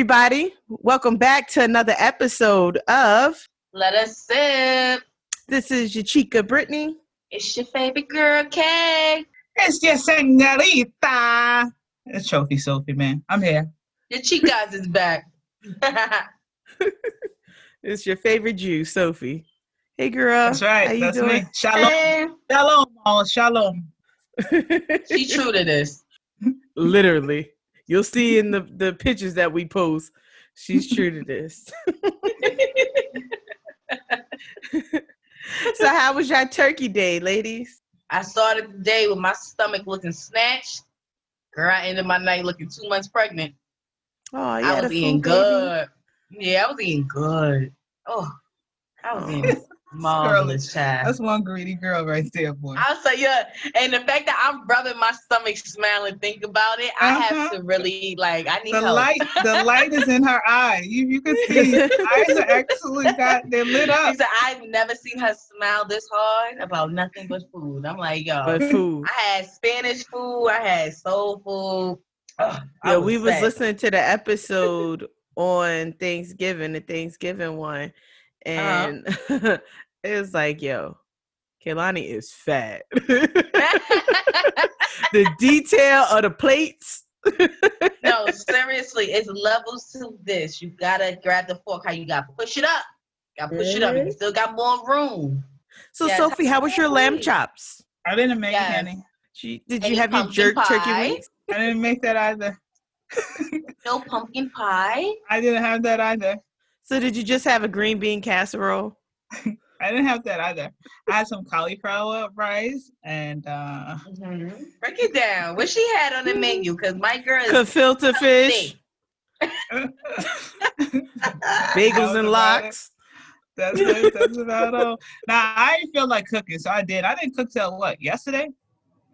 everybody. Welcome back to another episode of Let us sip. This is your chica Brittany. It's your favorite girl, Kay. It's your senorita. It's Trophy Sophie, man. I'm here. Your chicas is back. It's your favorite Jew, Sophie. Hey, girl. That's right. How you That's doing? me. Shalom. Hey, Shalom. all. Shalom. she true to this. Literally, you'll see in the the pictures that we post. She's true to this. so, how was your turkey day, ladies? I started the day with my stomach looking snatched. Girl, I ended my night looking two months pregnant. Oh, you I was eating baby? good. Yeah, I was eating good. Oh, I was Oh. eating marvelous, child. That's one greedy girl right there, boy. I'll say yeah, and the fact that I'm rubbing my stomach, smiling, think about it, I have Uh-huh. to really like. I need The help. light, the light is in her eye. You, you can see. Eyes are actually got. They're lit She up. said, I've never seen her smile this hard about nothing but food. I'm like, yo, But food. I had Spanish food, I had soul food. Ugh, I Yeah, we was sad. listening to the episode on Thanksgiving, the Thanksgiving one, Uh-huh. and it was like, yo, Kaylani is fat. the detail of the plates. no, seriously, it's levels to this. You gotta grab the fork. How you gotta push it up. Gotta push it up. You mm-hmm. still got more room. So, Yes, Sophie, how was your lamb chops? I didn't make Yes. any. She, did Any you have your pumpkin jerk turkey wings? I didn't make that either. No pumpkin pie. I didn't have that either. So, did you just have a green bean casserole? I didn't have that either. I had some cauliflower rice and uh Mhm. Break it down. What she had on the menu? Cause my girl is Gefilte fish, bagels and about it. lox. That's it. That's about all. Now I didn't feel like cooking, so I did. I didn't cook till what yesterday,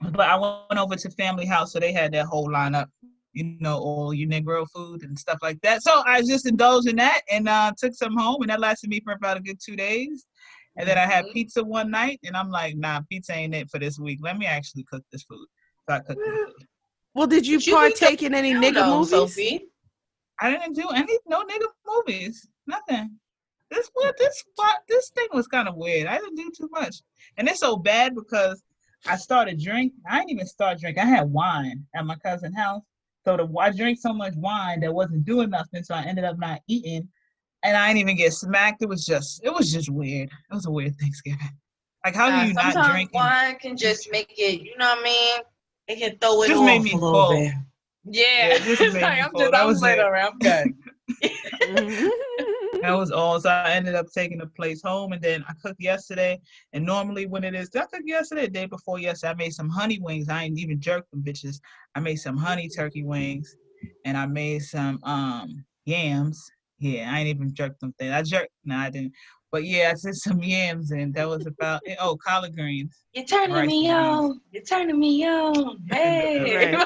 but I went over to family house, so they had that whole lineup. You know, all your Negro food and stuff like that. So I just indulged in that and uh, took some home, and that lasted me for about a good two days. And then I had Mhm. pizza one night, and I'm like, nah, pizza ain't it for this week. Let me actually cook this food. So I cooked the food. Well, did you But you partake in any You nigga know, movies? Sophie. I didn't do any no nigga movies. Nothing. This what this what this thing was kind of weird. I didn't do too much, and it's so bad because I started drink. I didn't even start drinking. I had wine at my cousin's house, so the I drank so much wine that wasn't doing nothing. So I ended up not eating, and I didn't even get smacked. It was just it was just weird. It was a weird Thanksgiving. Like how Nah, do you not drink? wine can just make it, you know what I mean? It can throw it Just off made me a little full. bit. Yeah, Yeah, just made like me I'm full. just, That I'm was like, it. all right, I'm good. That was all. So I ended up taking the place home, and then I cooked yesterday. And normally, when it is, did I cooked yesterday, the day before yesterday, I made some honey wings. I ain't even jerked them bitches. I made some honey turkey wings, and I made some um yams. Yeah, I ain't even jerked them things. I jerked. No, I didn't. But yeah, I did some yams, and that was about it. Oh, collard greens. You're turning Rice me and on. You're turning me on. Hey.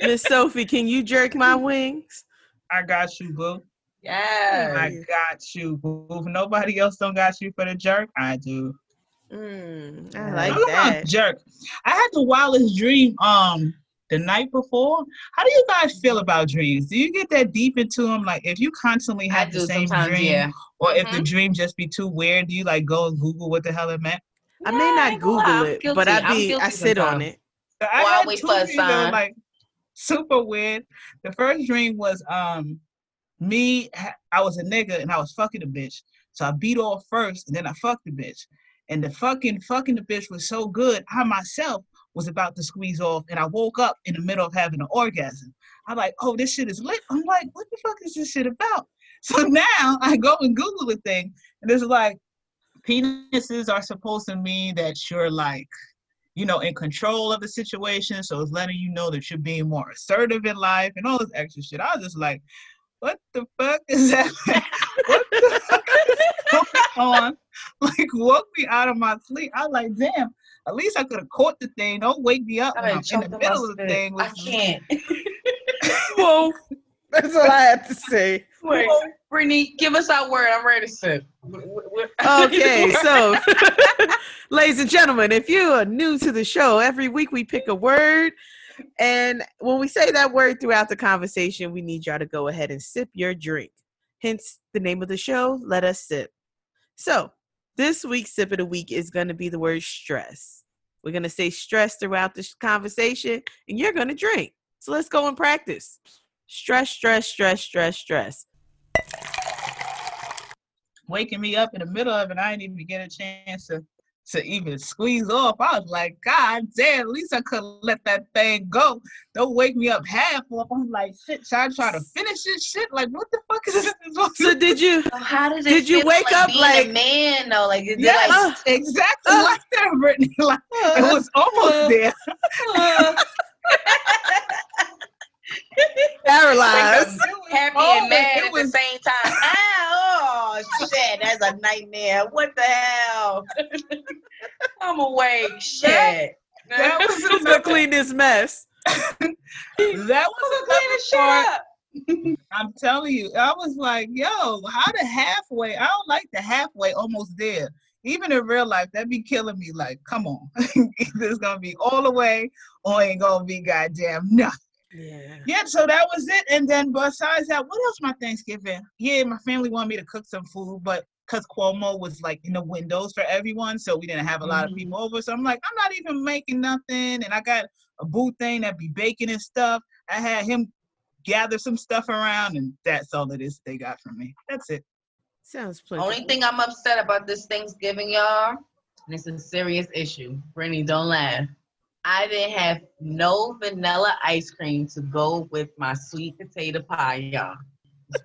Miss Sophie, can you jerk my wings? I got you, boo. Yeah. I got you, boo. If nobody else don't got you for the jerk, I do. Mm, I like about that. jerk. I had the wildest dream um the night before. How do you guys feel about dreams? Do you get that deep into them? Like if you constantly I have the same dream, yeah. or if the Mhm. dream just be too weird, do you like go and Google what the hell it meant? I Yeah, may not ain't gonna lie, Google I'm it, guilty. but I be I sit on it. So I'll had two dreams that were, like super weird. The first dream was um me. I was a nigga and I was fucking a bitch. So I beat off first and then I fucked the bitch. And the fucking fucking the bitch was so good. I myself was about to squeeze off and I woke up in the middle of having an orgasm. I'm like, oh, this shit is lit. I'm like, what the fuck is this shit about? So now I go and Google the thing and it's like penises are supposed to mean that you're like you know, in control of the situation. So it's letting you know that you're being more assertive in life and all this extra shit. I was just like, what the fuck is that? what the fuck is going on? Like, woke me out of my sleep. I was like, damn, at least I could have caught the thing. Don't wake me up I when done I'm in the middle of the thing. I can't. Whoa. That's all I have to say. Wait, Brittany, give us our word. I'm ready to sip. Okay, so ladies and gentlemen, if you are new to the show, every week we pick a word And when we say that word throughout the conversation, we need y'all to go ahead and sip your drink. Hence the name of the show, Let Us Sip. So, this week's sip of the week is going to be the word stress. We're going to say stress throughout this conversation, and you're going to drink. So, let's go and practice. Stress, stress, stress, stress, stress. Waking me up in the middle of it, I didn't even get a chance to to even squeeze off. I was like, God damn, at least I could let that thing go. Don't wake me up half off. I'm like, shit, should I try to finish this shit? Like, what the fuck is this? So did you So how did it Did you wake like up being like- a man though? Like, is Yes, it like exactly Uh. like that, Brittany. Like, uh, it was almost uh, there. Uh. paralyzed? happy Oh, and mad at was- the same time? Ow, oh shit, that's a nightmare. What the hell? I'm awake. Shit. That was Who's gonna clean this mess? that was the shit part. up. I'm telling you, I was like, yo, how the halfway? I don't like the halfway almost there. Even in real life, that be killing me. Like, come on. It's gonna be all the way or ain't gonna be goddamn nothing. Yeah. Yeah, so that was it. And then besides that, what else my Thanksgiving? Yeah, my family wanted me to cook some food, but because Cuomo was like in the windows for everyone, so we didn't have a lot of Mhm. people over. So I'm like, I'm not even making nothing. And I got a boo thing that be baking and stuff. I had him gather some stuff around, and that's all it is they got from me. That's it. Sounds plenty. Only thing I'm upset about this Thanksgiving, y'all, and it's a serious issue. Brittany, don't laugh. I didn't have no vanilla ice cream to go with my sweet potato pie, y'all.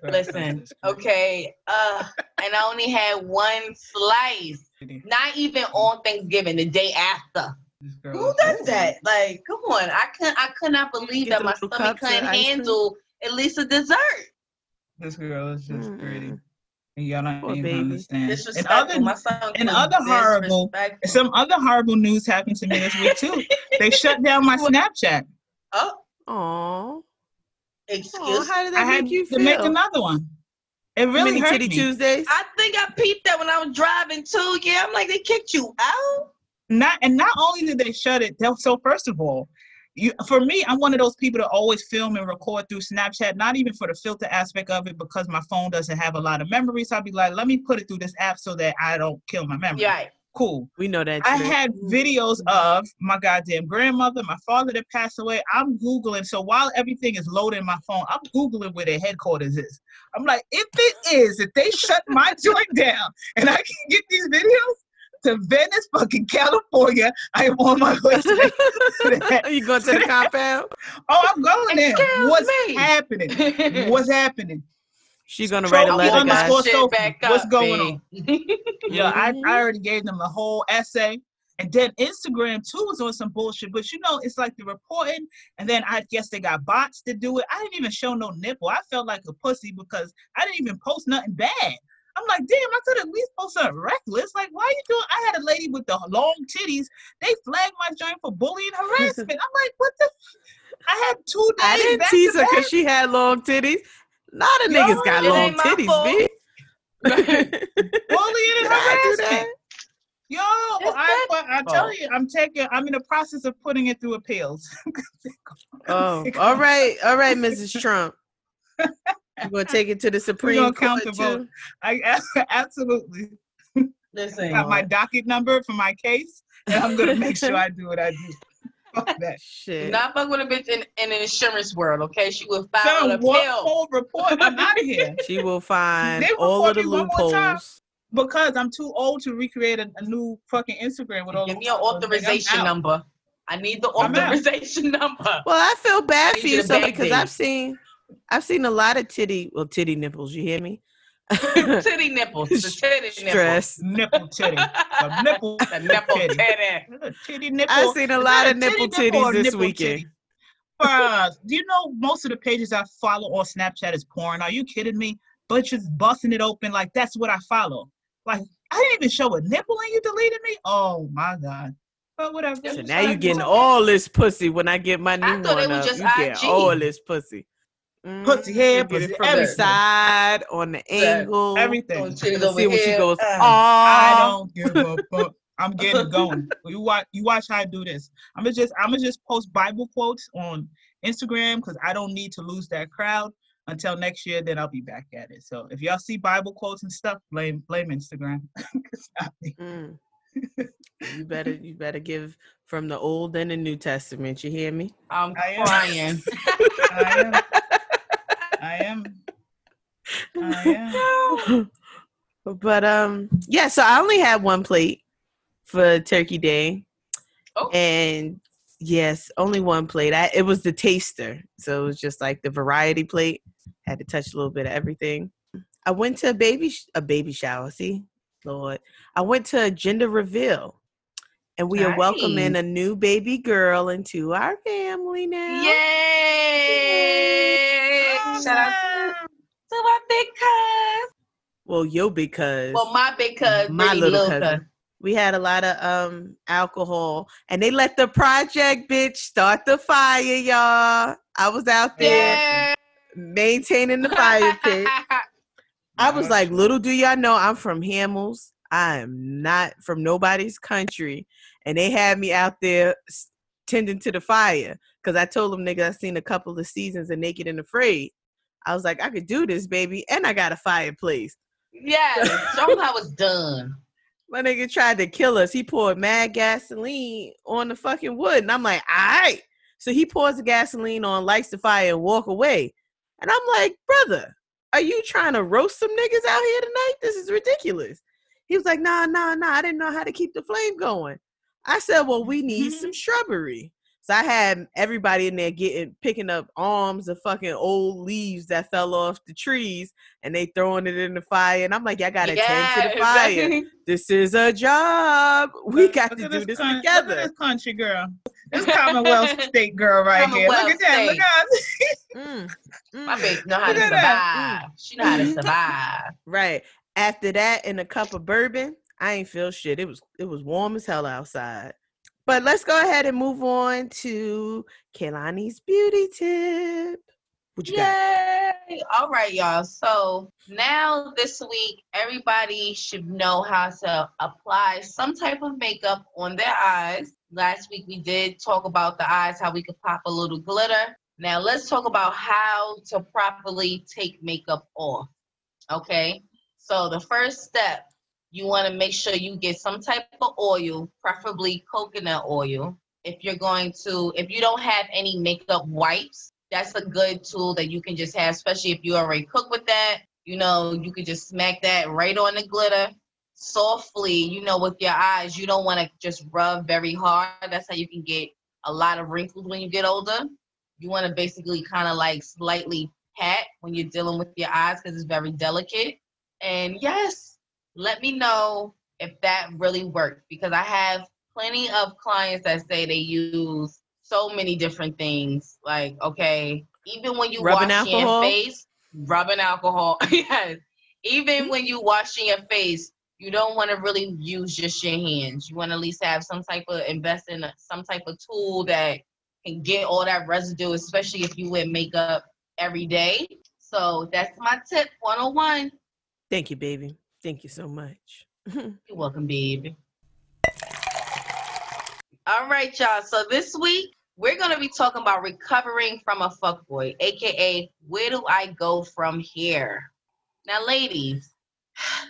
Listen, okay, uh, and I only had one slice. Not even on Thanksgiving, the day after. This girl Who is- does that? Like, come on. I couldn't I could not believe that my little stomach couldn't handle at least a dessert. This girl is just pretty. Mm. And y'all don't Poor even baby. understand. And Disrespectful. other my son and other horrible- some other horrible news happened to me this week too. they shut down my Snapchat. Oh, Aw. Excuse Aw, how did I that had make you to make another one. It really Mini hurt Titty me. Tuesdays. I think I peeped that when I was driving too. Yeah, I'm like, they kicked you out. Not and not only did they shut it, so first of all, you for me, I'm one of those people that always film and record through Snapchat, not even for the filter aspect of it, because my phone doesn't have a lot of memory. So I'd be like, let me put it through this app so that I don't kill my memory. Right. Cool. We know that. I had videos of my goddamn grandmother, my father that passed away. I'm Googling. So while everything is loading my phone, I'm Googling where their headquarters is. I'm like, if it is, if they shut my joint down and I can get these videos to Venice, fucking California, I am on my way to that. you going to the compound? Oh, I'm going there. Excuse What's me. happening? What's happening? She's gonna write a letter, underscore guys. Shit Sophie, what's up, going on? Yeah, I. I mm-hmm. already gave them the whole essay. And then Instagram too was on some bullshit. But you know, it's like the reporting, and then I guess they got bots to do it. I didn't even show no nipple. I felt like a pussy because I didn't even post nothing bad. I'm like, damn, I could at least post something reckless. Like, why are you doing? I had a lady with the long titties. They flagged my joint for bullying harassment. I'm like, what the? I had two days. I didn't back tease her because she had long titties. Not a lot of Yo, niggas got long titties, fault. B. bullying and Did I harassment. Yo, I, I oh. tell fault. you, I'm taking. I'm in the process of putting it through appeals. Oh, all right, all right, Mrs. Trump. We're gonna take it to the Supreme gonna Court the too. I absolutely Listen, got my docket number for my case, and I'm gonna make sure I do what I do. Fuck that. Shit. not fuck with a bitch in, in the insurance world, okay? She will file Son, an one appeal. more report. I'm out of here She will find They all of the report me one more time. loopholes. because I'm too old to recreate a, a new fucking Instagram with all. Give me an photos. Nigga, I'm authorization out. number. I need the authorization number. Well, I feel bad I for you, you so because. I've seen, I've seen a lot of titty, well, titty nipples. You hear me? titty nipples. The titty Stress. Nipple titty. A nipple. nipples. The nipple titty. titty. Titty nipple. I've seen a lot of nipple titty nipple titties this nipple weekend. titty? Bruh, do you know most of the pages I follow on Snapchat is porn? Are you kidding me? Butchers busting it open like that's what I follow. Like I didn't even show a nipple and you deleted me. Oh my god. But whatever. So now you getting all this pussy when I get my new I thought one it was up. just you get all this pussy. Pussy Mm, here, you get pussy it from the everything. side, on the Yeah, angle. Everything. Let's see when she goes, Uh, I ah. don't give a fuck. I'm getting going. you watch you watch how I do this. I'm gonna just I'm gonna just post Bible quotes on Instagram because I don't need to lose that crowd until next year. Then I'll be back at it. So if y'all see Bible quotes and stuff, blame blame Instagram. it's not me. Mm. you better you better give from the Old and the New Testament. You hear me? I'm I am. crying. I am. I am. I am. but um, yeah. So I only had one plate for Turkey Day, Oh. and yes, only one plate. I it was the taster, so it was just like the variety plate. Had to touch a little bit of everything. I went to a baby sh- a baby shower. See, Lord, I went to a gender reveal, and we are welcoming a new baby girl into our family now. Yay! Shout out to, to my big cuz. Well, yo, because Well, my big cuz, My my little little cousin. cuz. we had a lot of um alcohol and they let the project bitch start the fire y'all i was out there Yeah. maintaining the fire pit i was like little do y'all know i'm from Hammels i am not from nobody's country and they had me out there tending to the fire because i told them nigga i seen a couple of seasons of naked and afraid i was like i could do this baby and i got a fireplace Yes, show 'em how it's done. My nigga tried to kill us. He poured mad gasoline on the fucking wood. And I'm like, all right. So he pours the gasoline on, lights the fire, and walk away. And I'm like, brother, are you trying to roast some niggas out here tonight? This is ridiculous. He was like, nah, nah, nah. I didn't know how to keep the flame going. I said, well, we need mm-hmm. some shrubbery. So I had everybody in there getting picking up arms of fucking old leaves that fell off the trees and they throwing it in the fire. And I'm like, y'all gotta tend to the fire Yes. this is a job. We got look to do this Look together. this country girl. This Commonwealth state girl right here. Look at that. Look at Mm, My mm. baby know how to survive. She know how to survive. Right. After that, and a cup of bourbon, I ain't feel shit. It was it was warm as hell outside. But let's go ahead and move on to Kaylani's beauty tip. What you got? Yay! All right, y'all. So now this week, everybody should know how to apply some type of makeup on their eyes. Last week we did talk about the eyes, how we could pop a little glitter. Now let's talk about how to properly take makeup off. Okay. So the first step, you want to make sure you get some type of oil, preferably coconut oil. If you're going to, if you don't have any makeup wipes, that's a good tool that you can just have, especially if you already cook with that. You know, you could just smack that right on the glitter softly, you know, with your eyes. You don't want to just rub very hard. That's how you can get a lot of wrinkles when you get older. You want to basically kind of like slightly pat when you're dealing with your eyes because it's very delicate. And yes, let me know if that really works because I have plenty of clients that say they use so many different things. Like, okay, even when you Rubbing washing alcohol? your face, rubbing alcohol. yes. Even when you washing your face, you don't want to really use just your hands. You want to at least have some type of invest in some type of tool that can get all that residue, especially if you wear makeup every day. So that's my tip 101. Thank you, baby. Thank you so much. You're welcome, baby. All right, y'all. So this week we're gonna be talking about recovering from a fuckboy, aka where do I go from here? Now, ladies,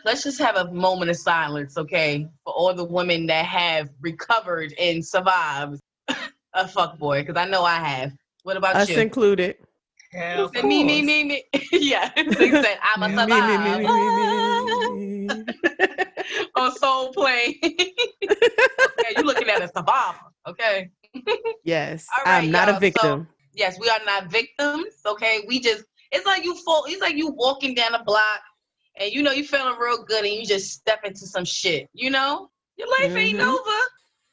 let's just have a moment of silence, okay, for all the women that have recovered and survived a fuckboy, because I know I have. What about Us you? included. Hell, Said me, me, me, me. yeah, they said I'm a Me, me, me, me, me, survivor. on Soul Plane. okay, you're looking at a survivor. Okay. Yes, right, I'm not y'all, a so- victim. Yes, we are not victims. Okay, we just it's like you fall. It's like you walking down a block, and you know you feeling real good, and you just step into some shit. You know, your life ain't Mhm. over.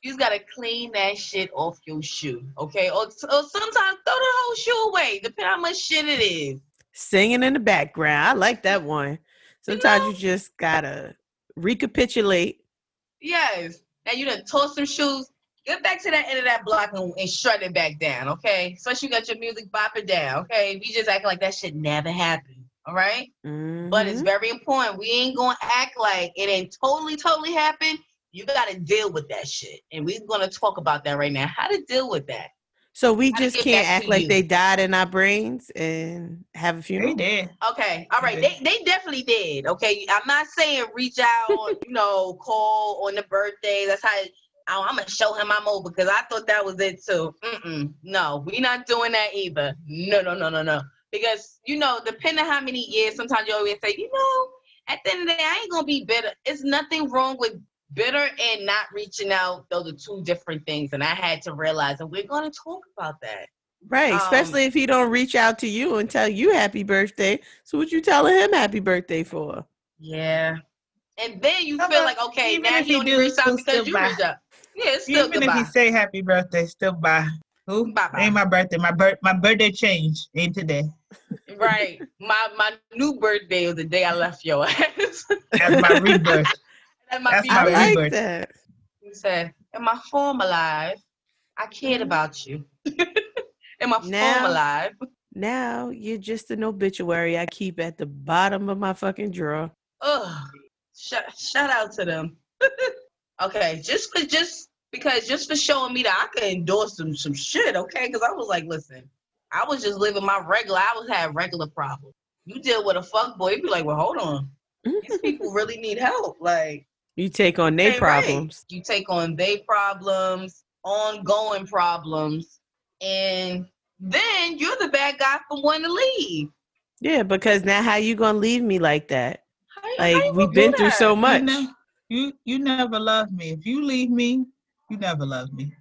You just gotta clean that shit off your shoe. Okay, or, or sometimes throw the whole shoe away, depending how much shit it is. Singing in the background. I like that one. Sometimes know? you just gotta recapitulate. Yes. Now you done toss some shoes. Get back to that end of that block and, and shut it back down, okay? Especially you got your music bopping down, okay? We just acting like that shit never happened, all right? But it's Mhm. very important. We ain't gonna act like it ain't totally, totally happened. you got to deal with that shit. And we're to talk about that right now. How to deal with that. So we How just can't act like you. they died in our brains and have a funeral. They funeral. did. Okay, all right. They they definitely did. Okay, I'm not saying reach out on you know call on the birthday. That's how oh, I, I'm gonna show him I'm over because I thought that was it too. Mm-mm, no, we not doing that either. No, no, no, no, no. Because you know, depending how many years, sometimes you always say, you know, at the end of the day, I ain't gonna be bitter. It's nothing wrong with bitter and not reaching out. Those are two different things, and I had to realize, and we're gonna talk about that. Right, Um, especially if he don't reach out to you and tell you happy birthday. So what you telling him happy birthday for? Yeah. And then you No, feel but like, okay, even now if he he only do, reached out still- because you bye. reached out. Yeah, it's still Even goodbye. if he say happy birthday, still bye. Who? Bye-bye. Ain't my birthday. My birth my birthday changed. Ain't today. right. My my new birthday was the day I left your ass. That's my rebirth. That's my That's I my like that. He said, in my former life, I cared Mhm. about you. in my Now- former life. Now you're just an obituary I keep at the bottom of my fucking drawer. Ugh. Shout, shout out to them. okay, just for just because just for showing me that I could endorse some some shit, okay? Because I was like, listen, I was just living my regular. I was had regular problems. You deal with a fuck boy, you be like, well, hold on. These people really need help. Like, You take on their hey, right. problems. You take on their problems, ongoing problems, and then you're the bad guy for wanting to leave. Yeah, because now how you gonna leave me like that? How you- how Like we've been through that? so much. You, ne- you you never loved me. If you leave me, you never loved me.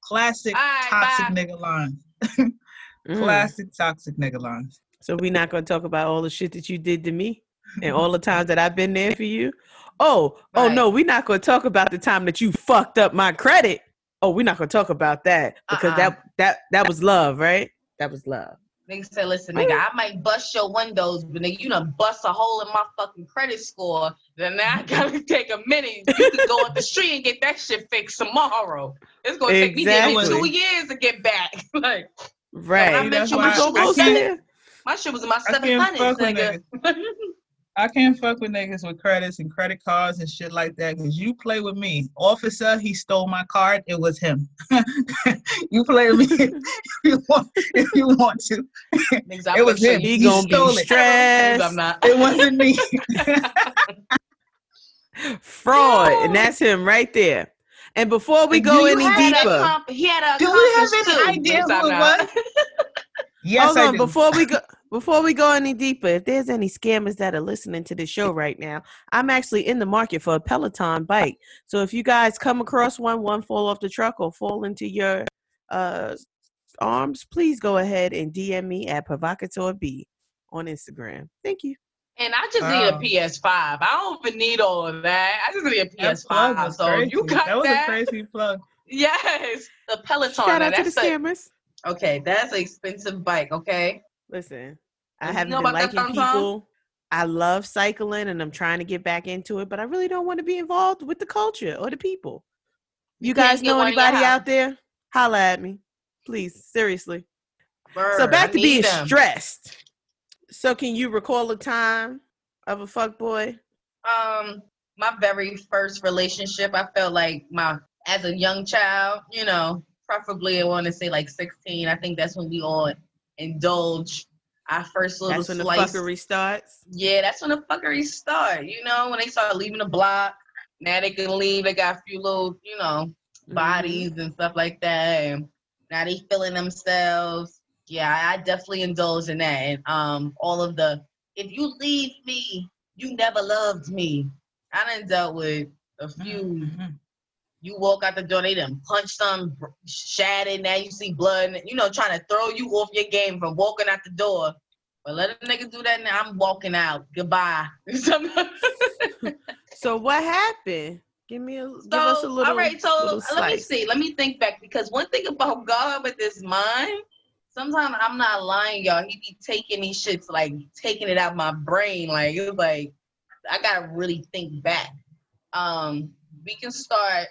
Classic All right, toxic bye. nigga lines. Mm. Classic toxic nigga lines. So we're not gonna talk about all the shit that you did to me and all the times that I've been there for you. Oh, oh no, we're not gonna talk about the time that you fucked up my credit. Oh, we're not gonna talk about that because Uh-uh. that that that was love, right? That was love. Nigga said, listen, nigga, I might bust your windows, but nigga, you done bust a hole in my fucking credit score. Then now I gotta take a minute. You can go up the street and get that shit fixed tomorrow. It's gonna take me maybe two years to get back. like Right. I met you, why my I- shit I was seven. My shit was in my I seven can't hundreds, fuck with nigga. I can't fuck with niggas with credits and credit cards and shit like that because you play with me. Officer, he stole my card. It was him. you play with me if you want, if you want to. Niggas, I It was him. you- He gonna stole be it. stressed, I'm not. It wasn't me. fraud, and that's him right there. And before we go you any have He had a deeper, comp- he had a Do we have accomplice any too. idea Niggas, who I'm it was? yes, hold I on do. before we go before we go any deeper if there's any scammers that are listening to the show right now i'm actually in the market for a peloton bike so if you guys come across one one fall off the truck or fall into your uh arms please go ahead and dm me at provocateur b on instagram thank you And I just Wow. need a PS5. I don't even need all of that. I just need a PS5. So crazy. you got that was that? a crazy plug. Yes, the Peloton. shout now out to the that's a, scammers okay, that's an expensive bike. Okay, listen i haven't know been liking people. I love cycling and i'm trying to get back into it but i really don't want to be involved with the culture or the people. You, You guys know one in your anybody out there? Holla at me please seriously. Bird, so back to being them. stressed. So can you recall a time of a fuck boy? Um, my very first relationship, I felt like my as a young child, you know, preferably I want to say like 16. I think that's when we all indulge our first little that's when the fuckery starts Yeah, that's when the fuckery start. You know, when they start leaving the block. Now they can leave. They got a few little, you know, Mhm. bodies and stuff like that. And now they feeling themselves. Yeah, I I definitely indulge in that. And um, all of the if you leave me, you never loved me. I done dealt with a few. Mhm. You walk out the door, they done punch br- shattered. Now you see blood. and, You know, trying to throw you off your game from walking out the door. But let a nigga do that now. I'm walking out. Goodbye. so what happened give me a give us a little all right, so let me see. Let me think back because one thing about God with his mind, sometimes I'm not lying, y'all. He be taking these shits like taking it out my brain. Like it was like I gotta really think back. Um, we can start.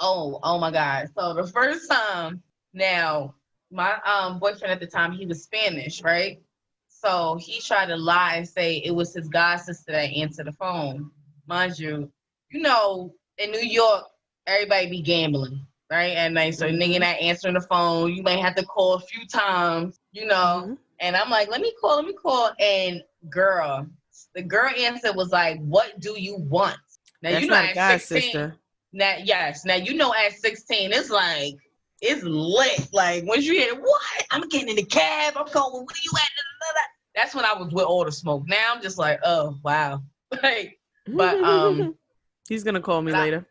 Oh, oh my God! So the first time, now my um boyfriend at the time he was Spanish, right? So he tried to lie and say it was his god sister that answered the phone. Mind you, you know in New York, everybody be gambling, right? At night. So Mhm. nigga not answering the phone. You may have to call a few times, you know. Mhm. And I'm like, let me call, let me call. And girl, the girl answer was like, What do you want? Now That's you know not a at god 16, sister. Now yes, now you know at 16, it's like it's lit. Like once you hear what? I'm getting in the cab, I'm going, where you at? That's when I was with all the smoke. Now I'm just like, oh wow. like, But, um, he's gonna call me but I- later.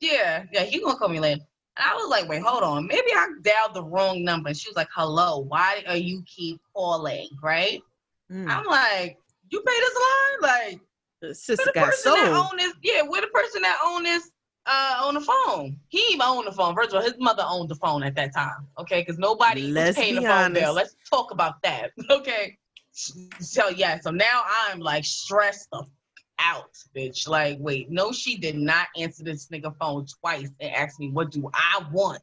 yeah, yeah, he gonna call me later. And I was like, wait, hold on. Maybe I dialed the wrong number. And she was like, hello, why are you keep calling? Right? Mm. I'm like, you pay this line? Like, sister the got person that own this? Yeah, where the person that own this uh on the phone? He even own the phone. First of all, his mother owned the phone at that time. Okay, because nobody Let's was paying the phone bill. Let's talk about that. Okay. So yeah, so now I'm like stressed the f- out, bitch. Like, wait, no, she did not answer this nigga phone twice and ask me what do I want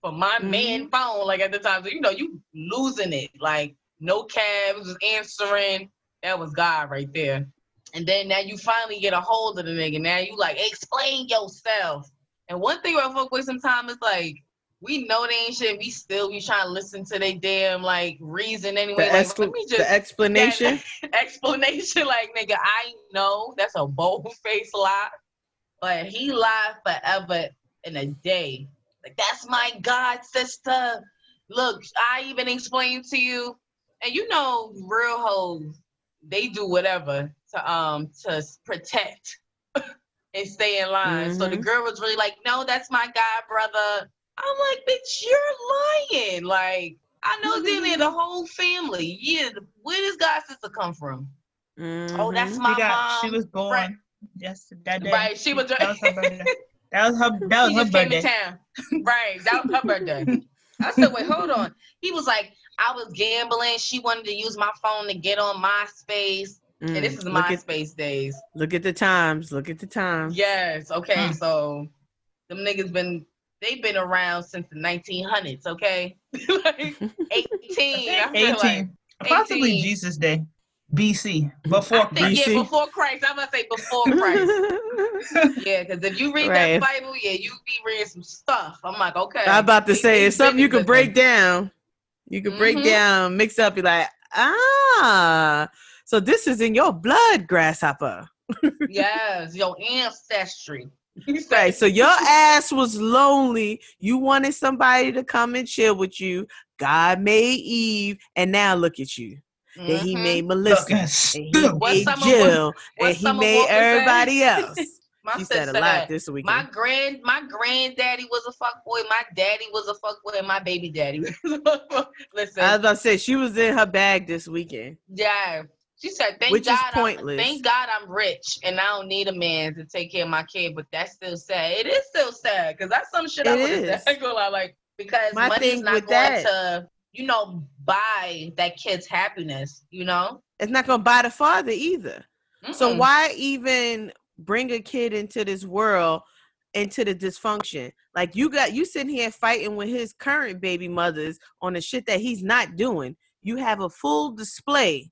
for my man phone. Like at the time, so you know, you losing it. Like no cabs, just answering. That was God right there. And then now you finally get a hold of the nigga. Now you like explain yourself. And one thing about fuck with sometimes is like we know they ain't shit. We still we trying to listen to their damn like reason The, anyway. Like, excla- let me just the explanation. explanation. Like, nigga, I know that's a bold face lie, but he lied forever in a day. Like, that's my God sister. Look, I even explained to you, and you know, real hoes, they do whatever to um to protect and stay in line. So the Mhm. girl was really like, "No, that's my God brother." I'm like, "Bitch, you're lying!" Like. I know then Mm-hmm. they the whole family. Yeah, where does God sister come from? Oh, that's Mhm. my she got. mom. she was born. right. Yes, that day. Right, she was- That was her birthday. That was her. That was He her birthday. to town. Right, that was her birthday. I said, wait, hold on. He was like, I was gambling. She wanted to use my phone to get on MySpace. And this Mm. is look at MySpace days. look at the times. Look at the times. Yes, okay, Hmm. so them niggas been they've been around since the 1900s, okay? like 18. I feel 18. like. Possibly 18. Jesus Day. BC. Before I think, Christ. yeah, BC. before Christ. I'm gonna say before Christ. Yeah, because if you read Right. that Bible, yeah, you be reading some stuff. I'm like, okay. I'm about to say it's something you could break down. You could break Mhm. down, mix up, be like, ah, so this is in your blood, grasshopper. Yes, your ancestry. You say, Right. So your ass was lonely. You wanted somebody to come and chill with you. God made Eve, and now look at you. Then he mhm. made Melissa, and he made Summer Jill, what and he made Walker said? everybody else. My She said a lot this My weekend. grand, my granddaddy was a fuck boy. My daddy was a fuck boy, And my baby daddy. was a fuckboy. Listen, I was about to say she was in her bag this weekend. yeah. She said, "Thank Which God, I'm, thank God I'm rich and I don't need a man to take care of my kid." But that's still sad. It is still sad because that's some shit I It would have. I ain't gonna lie, like because My money's not going that- to, you know, buy that kid's happiness. You know. It's not gonna buy the father either. So Mm-mm. why even bring a kid into this world into the dysfunction? Like you got you sitting here fighting with his current baby mothers on the shit that he's not doing. You have a full display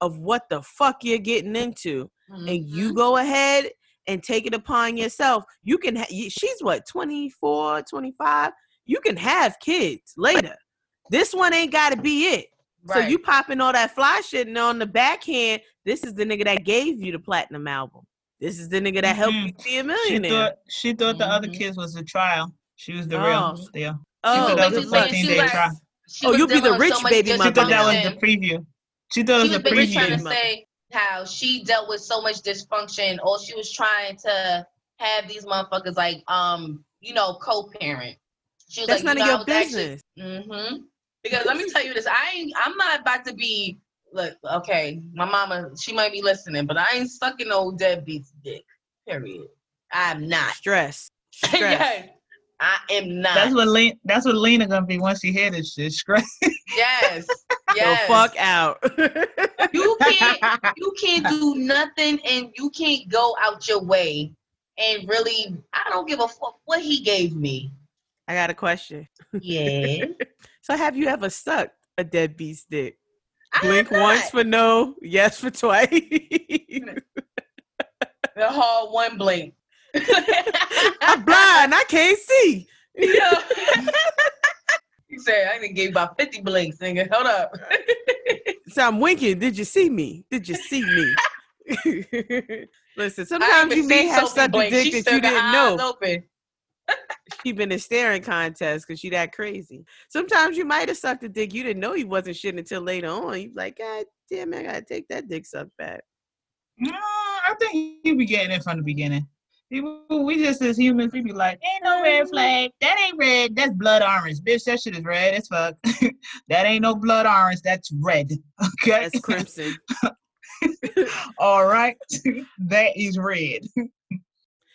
of what the fuck you're getting into, and you Mhm. go ahead and take it upon yourself. You can. Ha- she's what 24, 25. You can have kids later. This one ain't got to be it. So you popping all that fly shit, and on the backhand, this is the nigga that gave you the platinum album. This is the nigga that helped you be a She millionaire. thought she thought the other Mhm. kids was a trial. She was the Oh. real deal. oh, thought that good was a luck. 14 she day was- trial. She Oh, you'll be the rich so baby She mother thought that was the preview. She thought she was was a basically trying to preview. say how she dealt with so much dysfunction, or she was trying to have these motherfuckers like, um, you know, co-parent. She was That's like, none you of your I was actually- business. Mm-hmm. Because let me tell you this, I ain't. I'm not about to be. Look, okay, my mama, she might be listening, but I ain't sucking no deadbeat's dick. Period. I'm not. Stress. Stress. yes, I am not. That's what Lena, that's what Lena gonna be once she hear this shit. Stress. Yes. The Yes. fuck out. You can't. you can't do nothing and you can't go out your way and really I don't give a fuck what he gave me. I got a question. Yeah. So have you ever sucked a dead beast dick? I Blink have once for no, yes for twice. the whole one blink. I'm blind. I can't see. Yo. he said, I didn't give about 50 blinks, nigga. Hold up. So I'm winking. Did you see me? Did you see me? Listen, sometimes you may have Sophie sucked a dick that you didn't know. Open. She been in staring contest because she that crazy. Sometimes you might have sucked a dick you didn't know he wasn't shitting until later on. You like, God damn, I gotta take that dick suck back. No, I think you be getting it from the beginning. People, we just as humans, we be like, ain't no red mm-hmm. flag. That ain't red. That's blood orange. Bitch, that shit is red as fuck. that ain't no blood orange. That's red. Okay. That's crimson. All right. that is red.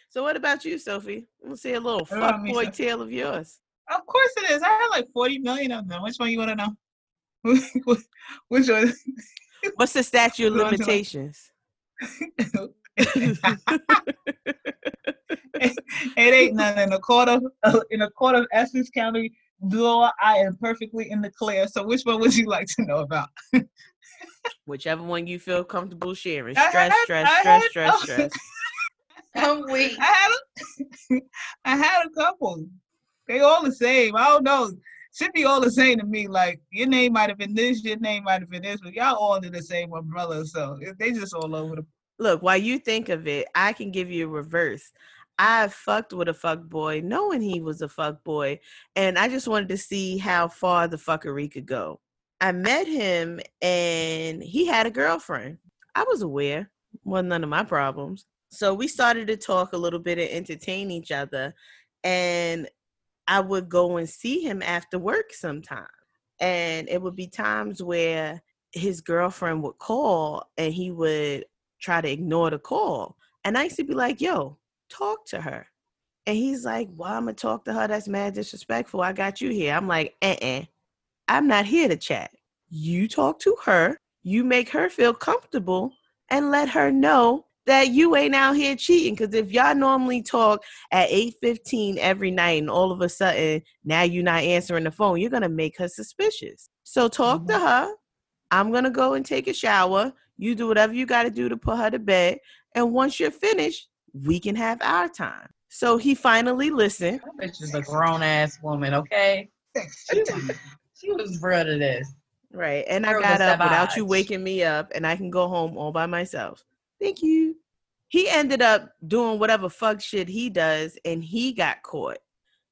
so what about you, Sophie? Let's see a little What fuck boy Sophie? tale of yours. Of course it is. I had like 40 million of them. Which one you want to know? Which one? What's the statute of Go on to my- limitations? it ain't none in a court of in a court of Essex County law. I am perfectly in the clear. So which one would you like to know about? Whichever one you feel comfortable sharing. Stress, had- stress, I stress, stress, oh. stress. I'm weak. I had a, I had a couple. They all the same. I don't know. Should be all the same to me. Like your name might have been this, your name might have been this, but y'all all in the same umbrella. So they just all over the. Look, while you think of it, I can give you a reverse. I fucked with a fuck boy knowing he was a fuck boy, and I just wanted to see how far the fuckery could go. I met him and he had a girlfriend. I was aware, wasn't none of my problems. So we started to talk a little bit and entertain each other. And I would go and see him after work sometime. And it would be times where his girlfriend would call and he would try to ignore the call. And I used to be like, yo, talk to her. And he's like, well, I'm going to talk to her. That's mad disrespectful. I got you here. I'm like, uh uh I'm not here to chat. You talk to her, you make her feel comfortable, and let her know that you ain't out here cheating. Because if y'all normally talk at 8:15 every night and all of a sudden now you're not answering the phone, you're gonna make her suspicious. So talk to Mhm. her. I'm gonna go and take a shower. You do whatever you gotta do to put her to bed. And once you're finished, we can have our time. So he finally listened. That bitch is a grown ass woman, okay? She was she real to this. Right. And I got the up without you waking me up and I can go home all by myself. Thank you. He ended up doing whatever fuck shit he does and he got caught.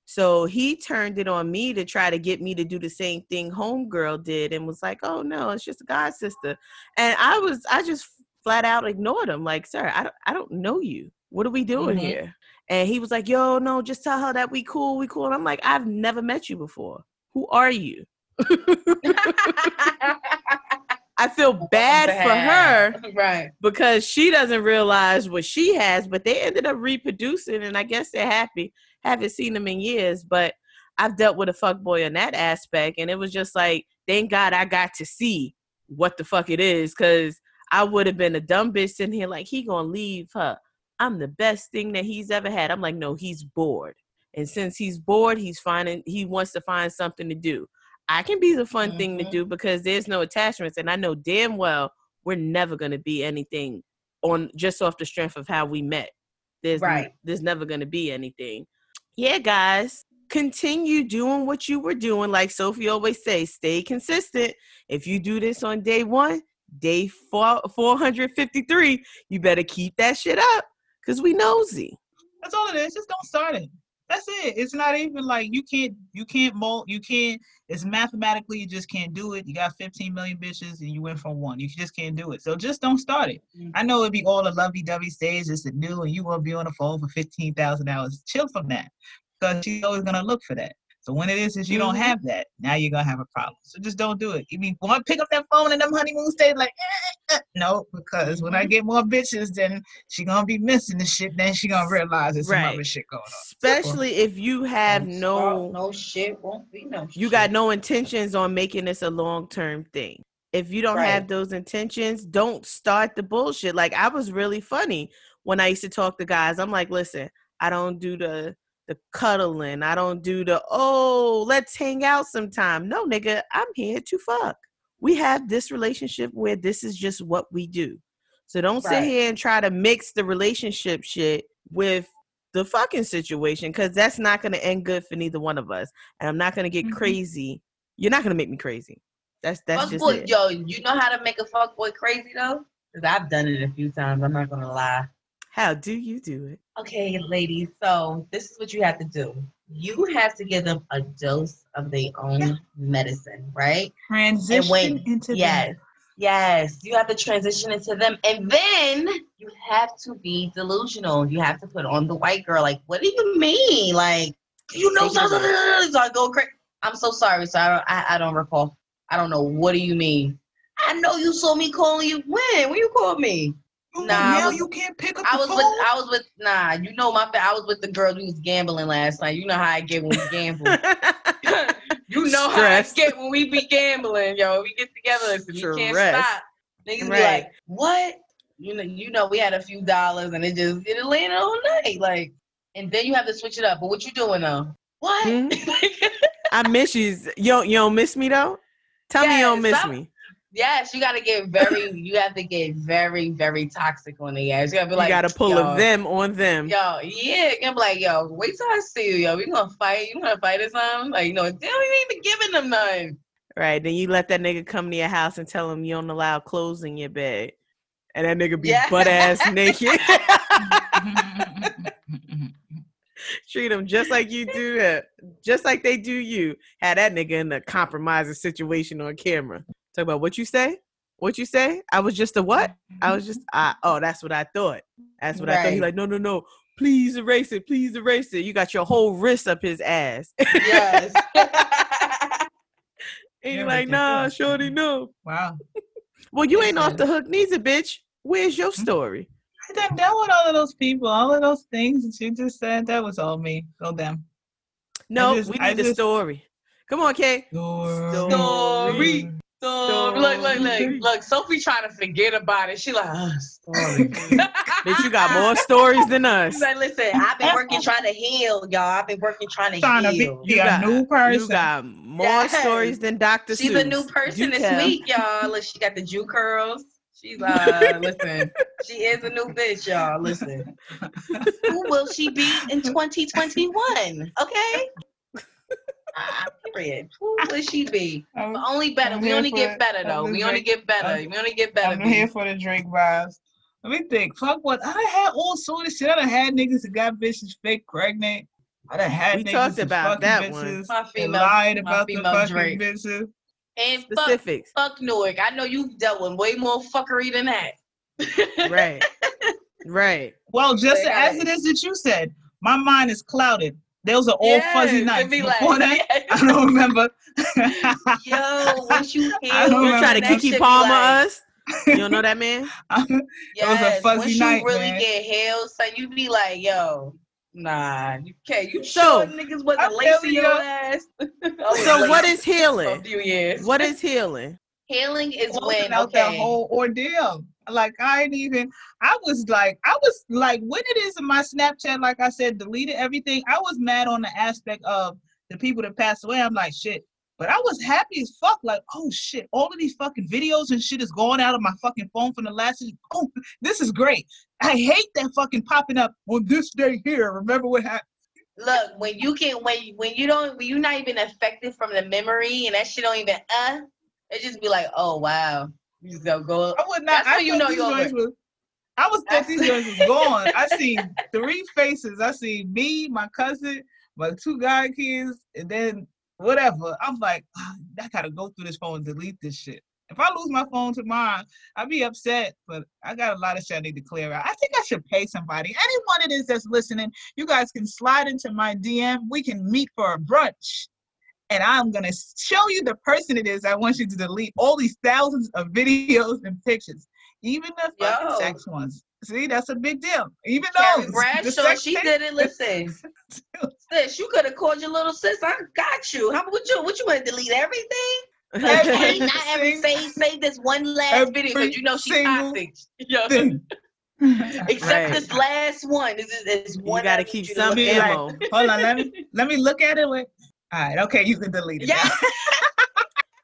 So he turned it on me to try to get me to do the same thing homegirl did and was like, oh no, it's just a god sister. And I was, I just flat out ignored him. Like, sir, I don't, I don't know you. What are we doing Mhm. here? And he was like, yo, no, just tell her that we cool, we cool. And I'm like, I've never met you before. Who are you? I feel bad for her Right. because she doesn't realize what she has, but they ended up reproducing, and I guess they're happy. Haven't seen them in years, but I've dealt with a fuck boy on that aspect, and it was just like, thank God I got to see what the fuck it is, because I would have been a dumb bitch sitting here like he gonna leave her. I'm the best thing that he's ever had. I'm like, no, he's bored, and since he's bored, he's finding he wants to find something to do. I can be the fun thing to Mhm. do because there's no attachments, and I know damn well we're never gonna be anything on just off the strength of how we met. There's Right. there's never gonna be anything. Yeah, guys, continue doing what you were doing. Like Sophie always says, stay consistent. If you do this on day one, day four, 453, you better keep that shit up because we nosy. That's all it is. Just don't start it. That's it. It's not even like you can't you can't mold you can't it's mathematically you just can't do it. You got 15 million bitches and you went from one. You just can't do it. So just don't start it. Mhm. I know it'd be all the lovey dovey stage, it's the new and you won't be on the phone for 15,000 hours. Chill from that. Because she's always gonna look for that. So when it is that you don't Mhm. have that, now you're gonna have a problem. So just don't do it. You mean want to pick up that phone and them honeymoon stage like eh, eh, eh. no, because when I get more bitches, then she gonna be missing the shit. Then she gonna realize there's some Right. other shit going on. Especially if you have no no shit won't be no you shit. got no intentions on making this a long term thing. If you don't have those intentions, don't start the bullshit. Like I was really funny when I used to talk to guys. I'm like, listen, I don't do the the cuddling. I don't do the oh, let's hang out sometime. No, nigga, I'm here to fuck. We have this relationship where this is just what we do. So don't sit here and try to mix the relationship shit with the fucking situation because that's not going to end good for neither one of us. And I'm not going to get Mhm. crazy. You're not going to make me crazy. That's that's Fuck just boy, it. yo, you know how to make a fuck boy crazy though? Because I've done it a few times. I'm not gonna lie. How do you do it? Okay, ladies. So this is what you have to do. You have to give them a dose of their own medicine, right? Transition when- into Yes. Yes. You have to transition into them. And then you have to be delusional. You have to put on the white girl. Like, what do you mean? Like, you know Take it something? So I go crazy. I'm so sorry. So I don't I, I don't recall. I don't know. What do you mean? I know you saw me calling you. When? When you called me? Nah, now was- you can't pick up I was phone. with I was with nah, you know my I was with the girl who was gambling last night. You know how I get when we gamble. you know how I get when we be gambling, yo. We get together and we can't stop. Niggas be like, what? You know, you know, we had a few dollars and it just it landed all night. Like, and then you have to switch it up. But what you doing though? What? Hmm? I miss you. You don't, you don't miss me though? Tell me you don't Yes, miss some- me. Yes, you gotta get very you have to get very, very toxic on the ass. You gotta be like you gotta pull a them on them. Yo, yeah, you gonna be like, yo, wait till I see you, yo. We gonna fight. You wanna fight or something? Like, you know, they don't even giving them none. Right. Then you let that nigga come to your house and tell him you don't allow clothes in your bed. And that nigga be Yeah. butt ass naked. Treat him just like you do it. Just like they do you. Had that nigga in a compromising situation on camera. Talk about what you say? What you say? I was just a what? I was just mm-hmm. I oh, that's what I thought. That's what I thought. He Right. like, no, no, no. Please erase it. Please erase it. You got your whole wrist up his ass. Yes. And you're like, nah, shorty, mm-hmm. no. wow. Well, you ain't off the hook neither, bitch. Where's your mm-hmm. story? I done dealt with all of those people, all of those things that you just said. That was all me. Go them. No, just- we I need a just- story. Come on, Kay. Story. So, look, look, look, look. Sophie trying to forget about it. She like, oh, story. Bitch, you got more stories than us. She's like, listen, I've been working trying to heal, y'all. I've been working trying to Trying to be- heal. You got new person. You got more Yes. stories than Dr. She's Seuss. a new person Do this tell. week, y'all. Look, she got the Jew curls. She's uh listen, she is a new bitch, y'all. Listen. Who will she be in 2021? Okay. Ah, period. Who will she be? I'm, only better. I'm We only get better though. just We only get better. I'm- We only get better. I'm B. here for the Drake vibes. Let me think. Fuck what? I done had all sort of shit. I done had niggas that got bitches fake pregnant. I done had We niggas talked about fucking that one. bitches My and female, lied about the fucking Drake. bitches. And fuck, Specifics. fuck Newark. I know you've dealt with way more fuckery than that. Right. right. Well, just Like, as it is that you said, my mind is clouded. Those are all fuzzy Yes, nights. it'd be Before like, that, I don't remember. Yo, once you heal, You try to that Kiki shit be Palmer like- us? You don't know that man? Yes, fuzzy once night, you really man. get healed, so you be like, yo, nah, you can't. You So, sure niggas I wasn't feel lacing your ass? I So oh, what is healing? years. What is healing? Healing is when out that whole ordeal. Like I ain't even. I was like, I was like, when it is in my Snapchat, like I said, deleted everything. I was mad on the aspect of the people that passed away. I'm like, shit. But I was happy as fuck. Like, oh shit, all of these fucking videos and shit is going out of my fucking phone from the last. Oh, this is great. I hate that fucking popping up on this day here. Remember what happened? look when you can when you- when you don't when you're not even affected from the memory and that shit don't even uh, it just be like, oh wow, you just go go. I would not. That's I you know you're was. I was thought these joints was gone. I seen three faces. I seen me, my cousin, my two guy kids, and then whatever. I'm like, "Ah, I gotta go through this phone and delete this shit. If I lose my phone tomorrow, I'd be upset. But I got a lot of shit I need to clear out. I think I should pay somebody. Anyone it is that's listening, you guys can slide into my DM. We can meet for a brunch. And I'm gonna show you the person it is. I want you to delete all these thousands of videos and pictures, even the fucking Yo. sex ones. See, that's a big deal. Even Carrie those. Bradshaw, she did it. Listen, sis, you could have called your little sis. I got you. How would you? What you want to delete everything? Hey, not every save save this one last video because you know she's single toxic. Yo, thing. except Right. this last one. This is this you one. I gotta keep you some look Be at. like- ammo. Hold on, let me let me look at it. With, all right, okay, you can delete it. Yeah.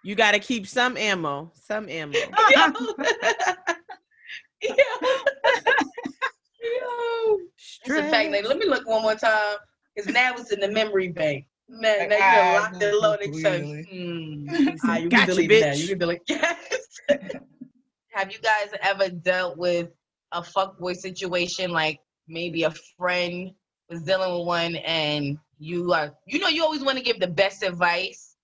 You gotta keep some ammo. Some ammo. Yo. Yo. Yo. It's a fact. Like, let me look one more time. Because now it's in the memory bank. Man, Like, now you can lock the move load and say, clearly. hmm. Ah, you Gotcha, can delete it now. bitch. You can delete Yes. Have you guys ever dealt with a fuckboy situation? Like maybe a friend was dealing with one and you are, you know, you always want to give the best advice,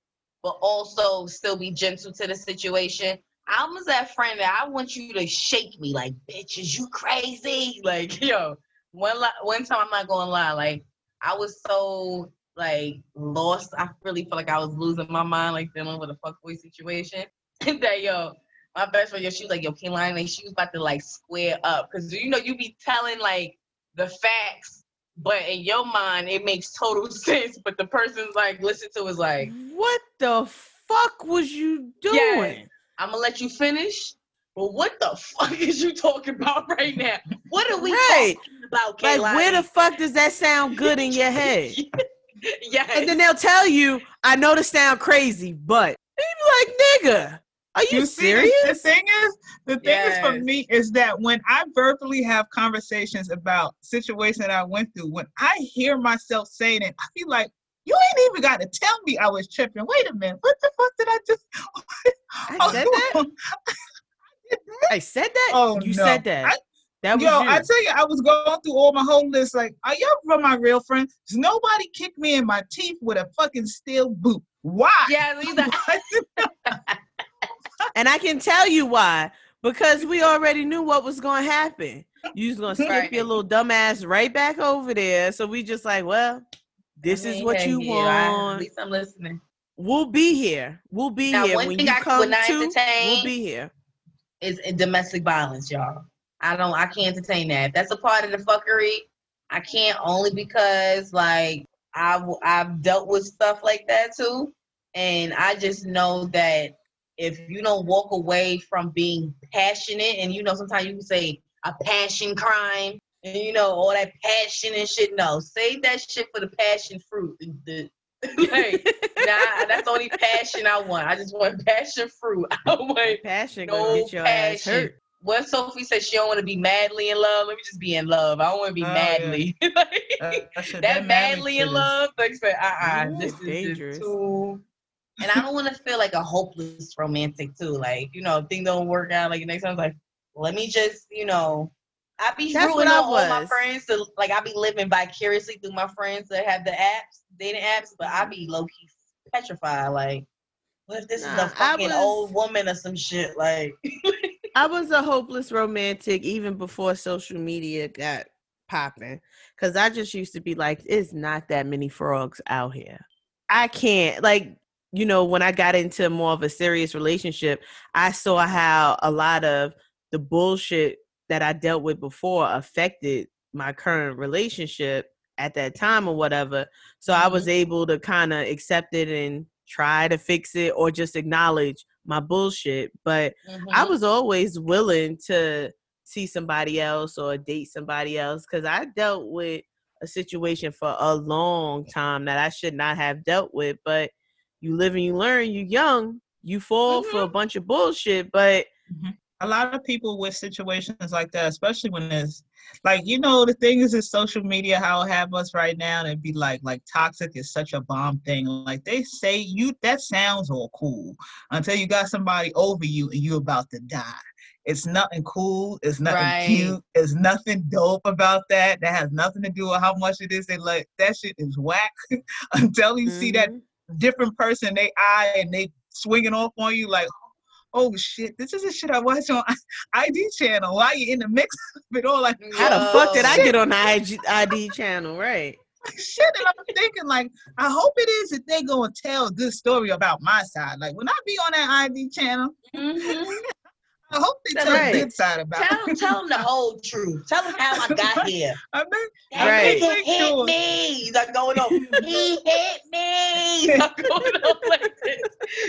but also still be gentle to the situation. I was that friend that I want you to shake me like, bitch, is you crazy? Like, yo, one one time I'm not gonna lie, like I was so like lost. I really felt like I was losing my mind, like dealing with a fuckboy situation. that yo, my best friend, yo, she was like, yo, Keelan, like she was about to like square up. Cause you know, you be telling like the facts, but in your mind it makes total sense. But the person's like listen to is like, What the fuck was you doing? I'm gonna let you finish. But what the fuck is you talking about right now? What are we Right. talking about, Like, where the fuck does that sound good in your head? yeah. And then they'll tell you, I know this sound crazy, but you be like, nigga, are you, the- serious? The, thing is, the thing is for me is that when I verbally have conversations about situations that I went through, when I hear myself saying it, I feel like you ain't even got to tell me I was tripping. Wait a minute, what the fuck did I just? I said that. I said that. Oh, you no. said that. I- that was Yo, you. I tell you, I was going through all my whole list. Like, are y'all from my real friends? Nobody kicked me in my teeth with a fucking steel boot. Why? yeah, are- and I can tell you why. Because we already knew what was going to happen. You was going to skip Right. your little dumbass right back over there. So we just like, well, this I is mean, what hey, you yeah, I- want. at least I'm listening. We'll be here. We'll be Now, here one when thing you I come to. We'll be here. Is domestic violence, y'all. I don't. I can't entertain that. If that's a part of the fuckery, I can't. Only because like I've I've dealt with stuff like that too, and I just know that if you don't walk away from being passionate, and you know sometimes you can say a passion crime, and you know all that passion and shit. No, save that shit for the passion fruit. The, the- like, nah, that's the only passion I want. I just want passion fruit. I want Passion no get your ass passion. hurt. What Sophie said she don't want to be madly in love. Let me just be in love. I don't want to be Oh, yeah. madly. Uh, that that madly shit in love. Like say, uh uh Ooh, this is dangerous. just too. And I don't want to feel like a hopeless romantic too. Like you know, if things don't work out, like next time, I'm like, let me just you know. I be That's I all my friends to like I be living vicariously through my friends that have the apps, dating apps, but I be low key petrified. Like, what if this is a fucking was- old woman or some shit? Like, I was a hopeless romantic even before social media got popping. Cause I just used to be like, it's not that many frogs out here. I can't like, you know, when I got into more of a serious relationship, I saw how a lot of the bullshit that I dealt with before affected my current relationship at that time or whatever. So I was able to kind of accept it and try to fix it or just acknowledge my bullshit. But I mhm. was always willing to see somebody else or date somebody else because I dealt with a situation for a long time that I should not have dealt with. But you live and you learn, you young, you fall for a bunch of bullshit. But a lot of people with situations like that, especially when it's like you know the thing is in social media how it have us right now and be like like toxic is such a bomb thing. Like they say you that sounds all cool until you got somebody over you and you about to die. It's nothing cool. It's nothing Right. cute. It's nothing dope about that. That has nothing to do with how much it is. They like that shit is whack until you see that mhm. Different person they eye and they swinging off on you like oh shit this is the shit i watch on id channel why you in the mix of it all like how the fuck did I get on the IG, ID channel? Right. shit and i'm thinking like i hope it is that they gonna tell a good story about my side like when i be on that id channel Mhm. I hope they tell right. a good side about Tell it. tell them the whole truth. Tell them how I got here. I mean, That Right. nigga Make hit sure. me. He's like going on. He hit me. He's like going on like this.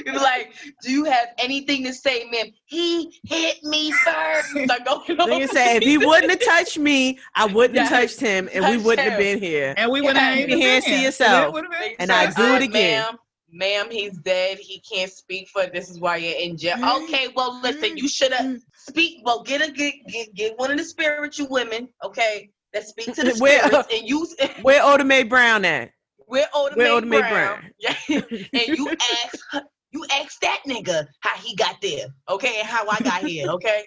It's like, do you have anything to say, man? He hit me first. He's like going on. Nigga say if he wouldn't have touched me, I wouldn't have Yes. touched him, and we wouldn't have been here. and we would Yeah. have You even can't been see here. yourself. It would've been- And I do it again." Ma'am, ma'am, he's dead. He can't speak for it. This is why you're in jail. Mm. Okay, well, listen, you should have speak. Well, get a get, get get one of the spiritual women, okay, that speak to the Where- spirits and you Where Oda Mae Brown at? where Oda Mae Brown, Brown? and you ask you ask that nigga how he got there, okay, and how I got here, okay.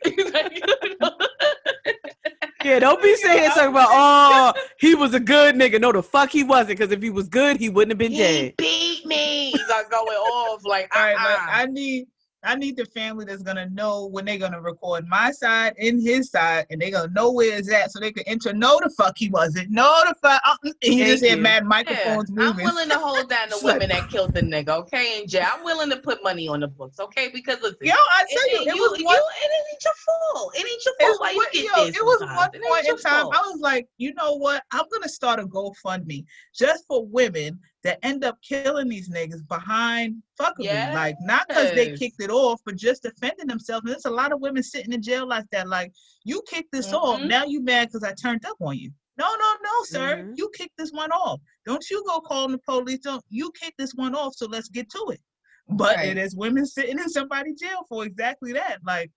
Yeah, don't be saying Yeah, something about oh he was a good nigga. No, the fuck he wasn't. Because if he was good, he wouldn't have been he dead. beat me. Like going off like, All right, uh-uh. like I need I need the family that's gonna know when they're gonna record my side and his side, and they're gonna know where it's at, so they can enter. No, the fuck he wasn't. No, the fuck. Uh, you just you. mad Yeah, microphones I'm willing to hold down the women that killed the nigga, okay? And Jay, I'm willing to put money on the books, okay? Because listen, Yo, I tell you, it, it you, was you, one. it ain't your fault. It ain't your fault why you get yo, this. it was sometimes. one point in time. fault. I was like, you know what? I'm gonna start a GoFundMe just for women that end up killing these niggas behind fuckery. Like not because they kicked it off, but just defending themselves. And there's a lot of women sitting in jail like that. Like you kicked this off, Mhm. now you mad because I turned up on you. No, no, no, sir. Mhm. You kicked this one off. Don't you go calling the police. Don't you kick this one off? So let's get to it. But Right. it is women sitting in somebody's jail for exactly that. Like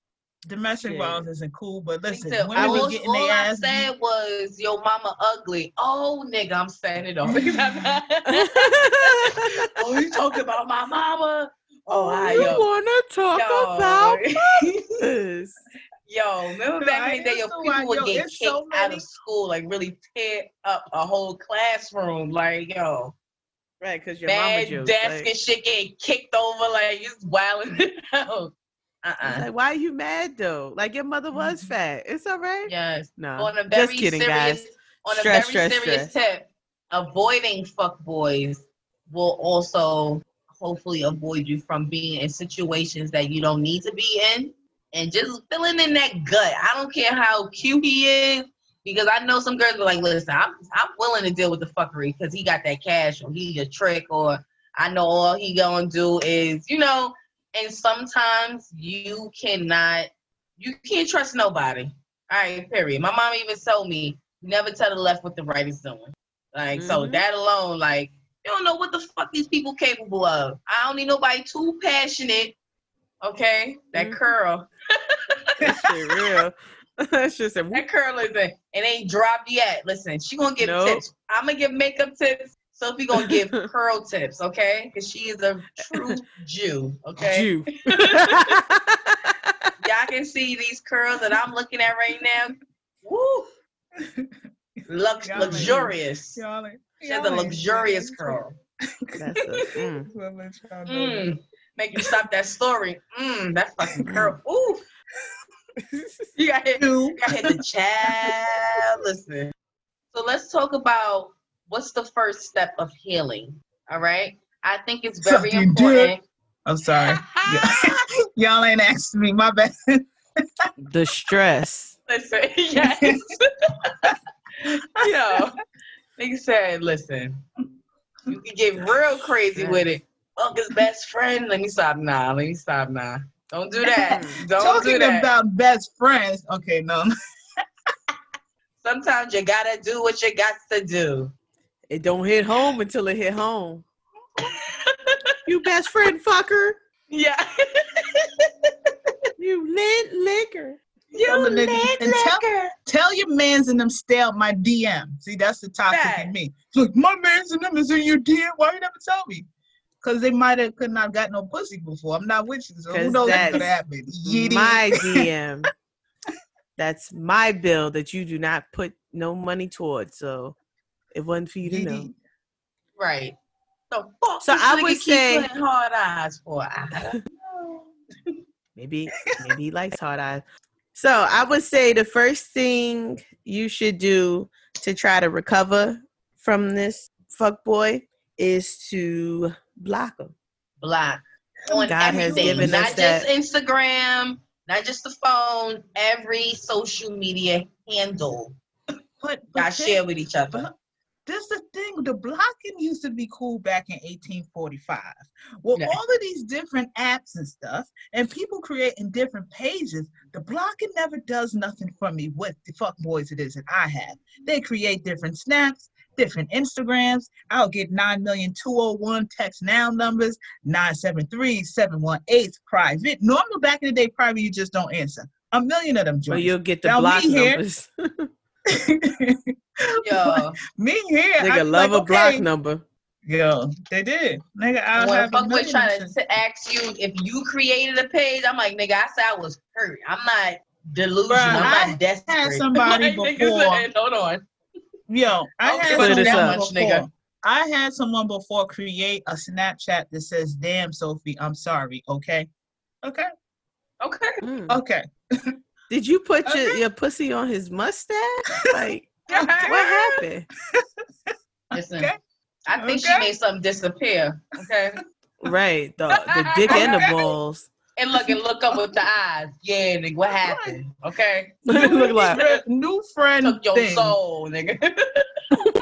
domestic Shit. violence isn't cool, but He listen, said, women all, be getting all their I ass beat. said was, "Yo, mama ugly." Oh, nigga, I'm saying it all. oh, you talking about my mama? Oh, oh, I, you yo, wanna talk yo, about this? yo, remember No, back in the day, yo, understand people why, would yo, get kicked so out of school, like really tear up a whole classroom, like yo, Right, because your mama bad jokes. desk Like, and shit getting kicked over, like it's wilding out. Uh-uh. like, why are you mad though? Like your mother was Mhm. very It's all right. Yes. No, on a very just kidding, serious, guys. on Stress, a very stress, serious stress. tip, avoiding fuck boys will also hopefully avoid you from being in situations that you don't need to be in and just filling in that gut. I don't care how cute he is because I know some girls are like, listen, I'm I'm willing to deal with the fuckery because he got that cash or he a trick or I know all he gonna do is, you know, and sometimes you cannot you can't trust nobody. All right, period. My mom even told me never tell the left what the right is doing. Like, so Mhm. that alone, like, you don't know what the fuck these people capable of. I don't need nobody too passionate. Okay, that Mhm. curl, That shit real. That's just a that curl is it and ain't dropped yet. Listen, she gonna give Nope. tips. I'm gonna give makeup tips. Sophie gonna give curl tips. Okay, because she is a true Jew. Okay, Jew. y'all can see these curls that I'm looking at right now. Woo, Lux- Y'all luxurious. Y'all ain't- She has a y'all luxurious curl. That's a, mm. That's what I'm let y'all know. Mm. Make you stop that story. Mm, that fucking curl. Ooh. You got hit. You got hit the child. Listen. So let's talk about what's the first step of healing. All right. I think it's very Sucking important. I'm sorry. Y'all ain't asked me. My bad. the stress. Listen, yes. Yo, nigga said, listen, you can get real crazy with it. Uncle's best friend. Let me stop now. Let me stop now. Don't do that. Don't Talking do that. about best friends. Okay, no. Sometimes you gotta do what you got to do. It don't hit home until it hit home. you best friend fucker. Yeah. You lit liquor. you Tell lit and tell- liquor. Tell your mans and them stay out my DM. See, that's the toxic Fact. in me. It's like, my mans and them is in your DM. Why you never tell me? Because they might have could not got no pussy before. I'm not with you. So who knows what's gonna happen? Yiddy. My DM. That's my bill that you do not put no money towards. So it wasn't for you to know. Right. So, fuck So I would say- hard eyes for. I don't know. Maybe maybe he likes hard eyes. So I would say the first thing you should do to try to recover from this fuck boy is to block him. Block. Oh, On God has given not us just that- Instagram, not just the phone, every social media handle But, but got then- shared with each other. but this is the thing. The blocking used to be cool back in 1845. Well, Yeah. all of these different apps and stuff, and people creating different pages, the blocking never does nothing for me with the fuck boys it is that I have. They create different snaps, different Instagrams. I'll get 9,201 text now numbers, 973 718 private. Normal back in the day, private, you just don't answer. A million of them joints. you'll get the Now, block numbers. Yo, Me here, I Nigga love like, a block number. Yo, they did. Nigga, I when have a fuckboy million trying percent- to ask you if you created a page, I'm like, nigga, I said I was hurt. I'm not delusional. I'm not desperate. had somebody Like, before- said, Hold on. Yo, I Don't had someone that much, before. nigga. I had someone before create a Snapchat that says, "Damn, Sophie, I'm sorry." Okay, okay, Okay. Mm. okay. Did you put your, your pussy on his mustache? Like, what happened? Listen, Okay. I think Okay. she made something disappear. Okay. Right, the the dick and the balls. And look and look up with the eyes. Yeah, nigga, what happened? Okay. Look like new friend Took your thing. soul, nigga.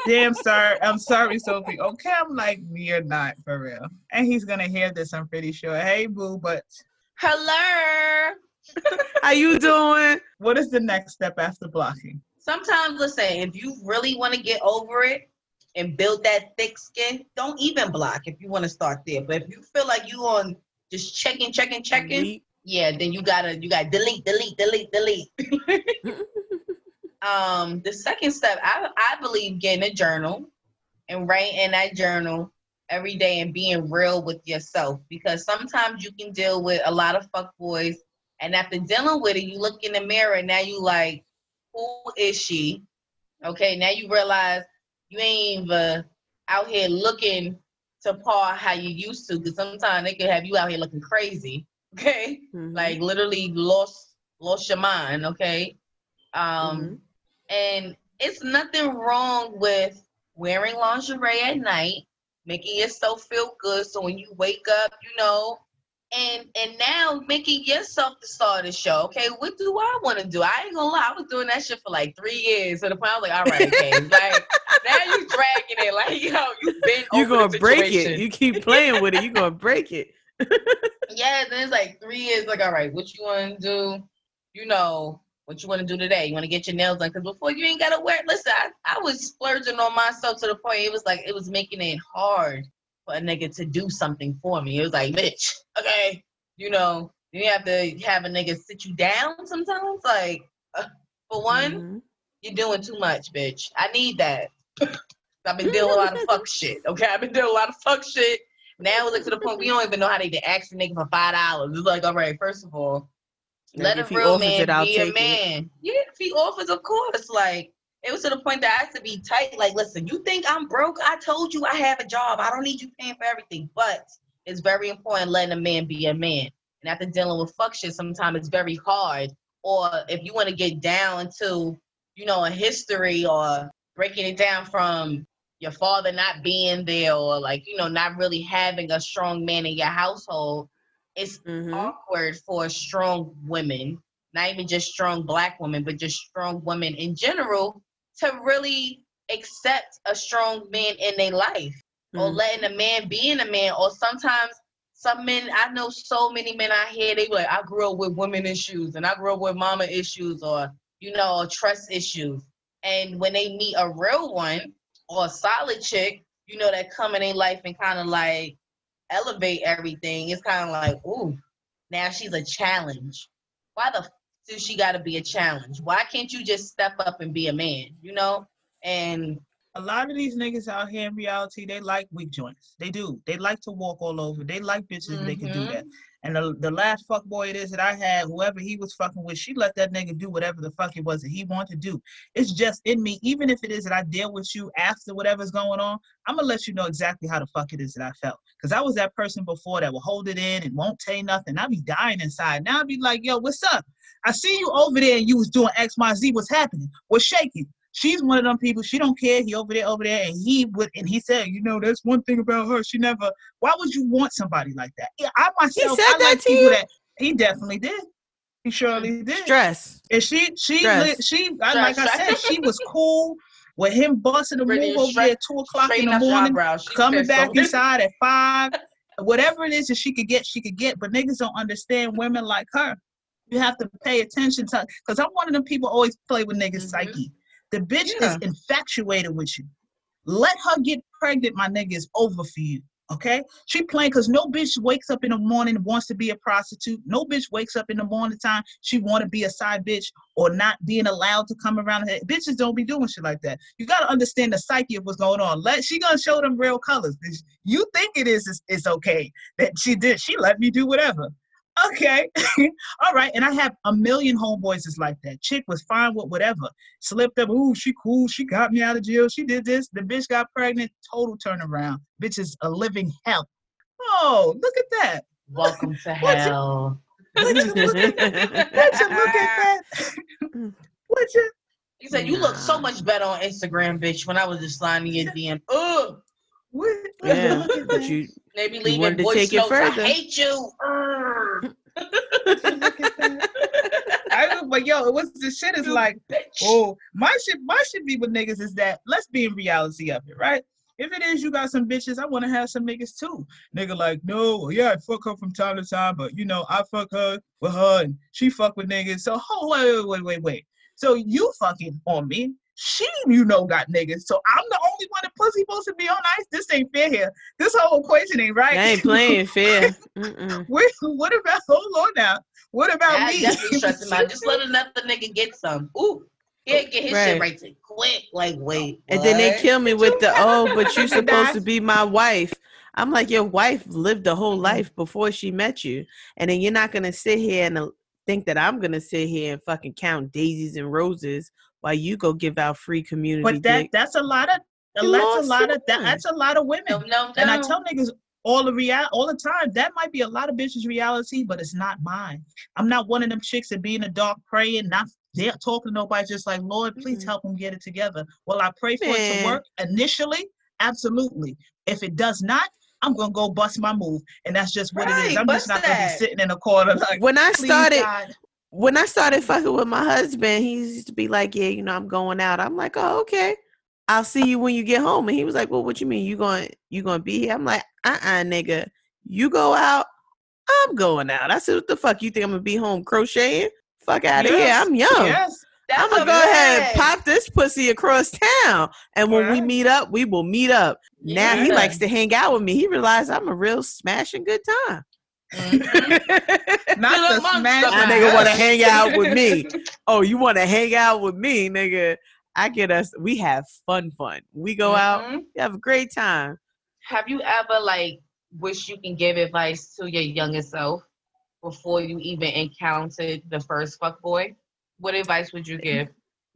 Damn, sorry. I'm sorry, Sophie. Okay, I'm like, you're not for real. And he's gonna hear this. I'm pretty sure. Hey, boo, but Hello. how you doing? what is the next step after blocking? Sometimes, let's say if you really want to get over it and build that thick skin, don't even block if you want to start there. But if you feel like you on just checking, checking, checking, We- yeah, then you gotta you gotta delete, delete, delete, delete. um, the second step, I I believe getting a journal and writing in that journal every day and being real with yourself because sometimes you can deal with a lot of fuck boys and after dealing with it, you look in the mirror and now you like, who is she? Okay, now you realize you ain't even out here looking to par how you used to because sometimes they could have you out here looking crazy. Okay Mhm. like literally lost lost your mind okay um Mhm. and it's nothing wrong with wearing lingerie at night making yourself feel good so when you wake up you know and and now making yourself the star of the show okay what do i want to do i ain't gonna lie i was doing that shit for like three years to the point i was like all right okay like now you dragging it like yo you've been you gonna break it. You keep playing with it. You gonna break it. yeah, then it's like three years. Like, all right, what you want to do? You know what you want to do today. You want to get your nails done because before you ain't gotta wear. Listen, I, I was splurging on myself to the point it was like it was making it hard for a nigga to do something for me. It was like, bitch, okay, you know, you have to have a nigga sit you down sometimes. Like, uh, for one, Mhm. you're doing too much, bitch. I need that. I've been dealing a lot of fuck shit. Okay, I've been dealing with a lot of fuck shit. Now it's like to the point we don't even know how to even ask a nigga for five dollars. It's like, all right, first of all, Like, let a real man it, be a take it. man. Yeah, if he offers, of course. Like it was to the point that I had to be tight. Like, listen, you think I'm broke? I told you I have a job. I don't need you paying for everything. But it's very important letting a man be a man. And after dealing with fuck shit, sometimes it's very hard. Or if you want to get down to, you know, a history or breaking it down from your father not being there or like, you know, not really having a strong man in your household, it's Mhm. awkward for strong women, not even just strong black women, but just strong women in general, to really accept a strong man in their life or Mhm. letting a man be in a man. Or sometimes some men, I know so many men out here, they be like, I grew up with women issues and I grew up with mama issues or, you know, trust issues. And when they meet a real one or a solid chick, you know, that come in their life and kind of like elevate everything, it's kind of like, ooh, now she's a challenge. Why the she got to be a challenge? Why can't you just step up and be a man, you know? And A lot of these niggas out here in reality, they like weak joints. They do. They like to walk all over. They like bitches and they can do Mhm. that. And the, the last fuck boy it is that I had, whoever he was fucking with, she let that nigga do whatever the fuck it was that he wanted to do. It's just in me, even if it is that I deal with you after whatever's going on, I'm gonna let you know exactly how the fuck it is that I felt. Cause I was that person before that will hold it in and won't say nothing. I'll be dying inside. Now I'll be like, yo, what's up? I see you over there and you was doing X, Y, Z. What's happening? What's shaking? She's one of them people. She don't care. He over there, over there, and he would. And he said, you know, that's one thing about her. She never. Why would you want somebody like that? Yeah, I myself, said I that like to people you? that. He definitely did. He surely did. Stress. And she, she, Stress. she, I, like I said, she was cool with him busting a Brittany, move over straight- there at two o'clock in the morning coming back off. inside at five, whatever it is that she could get, she could get. But niggas don't understand women like her. You have to pay attention to, because I'm one of them people always play with niggas' Mhm. psyche. The bitch Yeah. is infatuated with you. Let her get pregnant, my nigga is over for you. Okay, she playing because no bitch wakes up in the morning and wants to be a prostitute. No bitch wakes up in the morning time she want to be a side bitch or not being allowed to come around. Her. Bitches don't be doing shit like that. You gotta understand the psyche of what's going on. Let she gonna show them real colors. You think it is it's, it's okay that she did. She let me do whatever. Okay, all right. And I have a million homeboys is like that. Chick was fine with whatever. Slipped up. Ooh, she cool. She got me out of jail. She did this. The bitch got pregnant. Total turnaround. Bitch is a living hell. Oh, look at that. Welcome to hell. Would you look at that? Would you look at that? Would you? He said, "You look so much better on Instagram, bitch." When I was just sliding your DM, ugh, Would, would you yeah, look but you maybe You leave wanted to voice take it notes. I hate you. Urgh. Would you look at that? I know, but yo, what's the shit is like, bitch. oh, my shit, my shit be with niggas is that let's be in reality of it, right? If it is you got some bitches, I want to have some niggas too. Nigga like, no, yeah, I fuck her from time to time, but you know, I fuck her with her and she fuck with niggas. So hold wait, wait, wait, wait, wait. So you fucking on me. She, you know, got niggas. So I'm the only one that pussy supposed to be on ice. This ain't fair here. This whole equation ain't right. I ain't playing fair. Wait, what about hold on now? What about That me? definitely stressing me out. Just let another nigga get some. Ooh, he'll get his Right. shit right to quick. Like, wait, And then they kill me with the oh, but you And supposed to be my wife. I'm like, your wife lived a whole Mhm. life before she met you, and then you're not gonna sit here and uh, think that I'm gonna sit here and fucking count daisies and roses while you go give out free community But that dick. that's a lot of You that's a lot your of that, that's a lot of women. No, no, no. And I tell niggas all the real all the time that might be a lot of bitches' reality, but it's not mine. I'm not one of them chicks that be in the dark praying, not there talking to nobody, just like Lord, please Mhm. help them get it together. Well, I pray for it to work initially, absolutely. If it does not, I'm gonna go bust my move, and that's just what it is. I'm just bust not gonna be sitting in a corner like. when I started, God." When I started fucking with my husband, he used to be like, "Yeah, you know, I'm going out." I'm like, "Oh, okay. I'll see you when you get home." And he was like, "Well, what you mean? You going you going to be here?" I'm like, "Uh-uh, nigga. You go out, I'm going out." I said, "What the fuck? You think I'm gonna be home crocheting? Fuck out of here. I'm young. Yes. That's I'm gonna go ahead and pop this pussy across town. And when we meet up, we will meet up. Now he likes to hang out with me. He realized I'm a real smashing good time. Mhm. Not Still the amongst smash. them. That nigga want to hang out with me. Oh, you want to hang out with me, nigga? I get us. We have fun, fun. We go out. Mhm. We have a great time. Have you ever like wish you can give advice to your younger self before you even encountered the first fuck boy? What advice would you give?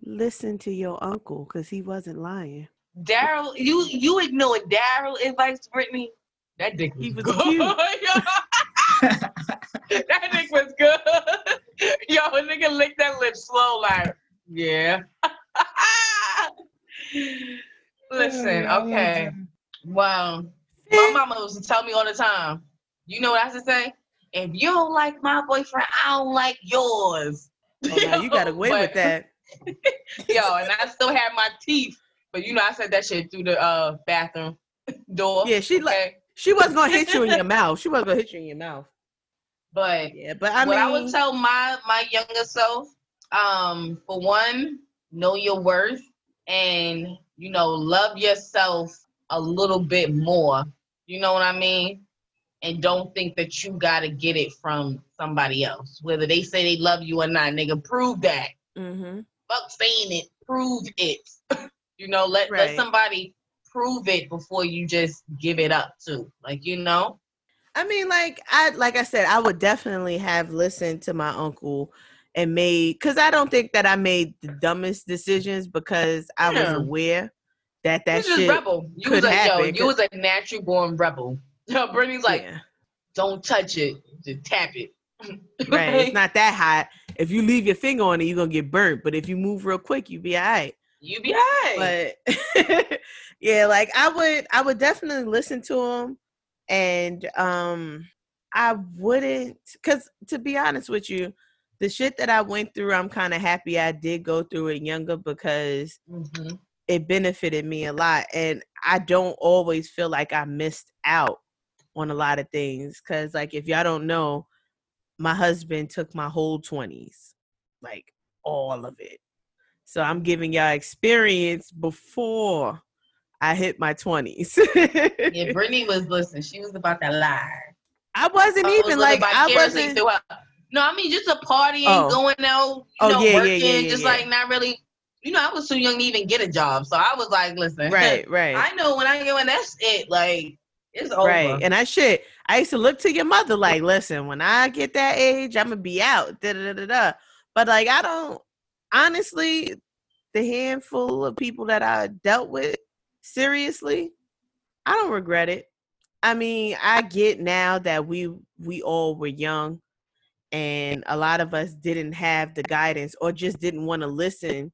Listen to your uncle, cause he wasn't lying. Daryl, you you ignored Daryl advice, Brittany. That dick was, He was good. cute. that dick was good. Yo, a nigga licked that lip slow, like, yeah. Listen, okay. Well, my mama used to tell me all the time. You know what I used to say? If you don't like my boyfriend, I don't like yours. Oh, now you got away with that. Yo, and I still had my teeth, but you know I said that shit through the uh bathroom door. Yeah, she like okay? She wasn't gonna hit you in your mouth. She wasn't gonna hit you in your mouth. But Yeah, but I what mean, I would tell my my younger self, um, for one, know your worth and you know love yourself a little bit more. You know what I mean? And don't think that you gotta get it from somebody else, whether they say they love you or not. Nigga, prove that. hmm Fuck saying it, prove it. you know, let Right. let somebody prove it before you just give it up too. Like you know. I mean, like I like I said, I would definitely have listened to my uncle and made because I don't think that I made the dumbest decisions because I was aware that that you shit. rebel. You could was a yo, happen, you was a natural born rebel. Yo, Brittany's like, yeah, don't touch it, just tap it. right. It's not that hot. If you leave your finger on it, you're gonna get burnt. But if you move real quick, you be all right. You be high. But yeah, like I would I would definitely listen to him and um I wouldn't cuz to be honest with you, the shit that I went through, I'm kind of happy I did go through it younger because Mhm. it benefited me a lot and I don't always feel like I missed out on a lot of things cuz like if y'all don't know, my husband took my whole 20s. Like all of it. So I'm giving y'all experience before I hit my twenties. Yeah, Brittany was listen. She was about to lie. I wasn't I even like I wasn't. No, I mean just a party Oh. going out, you Oh, know, yeah, yeah, working, yeah, yeah, just like not really. You know, I was too young to even get a job, so I was like, listen, Right, right. I know when I get when that's it. Like it's over. Right. And I should. I used to look to your mother like, listen, when I get that age, I'm gonna be out. Da, da, da, da. But like I don't honestly, the handful of people that I dealt with, seriously, I don't regret it. I mean, I get now that we we all were young and a lot of us didn't have the guidance or just didn't want to listen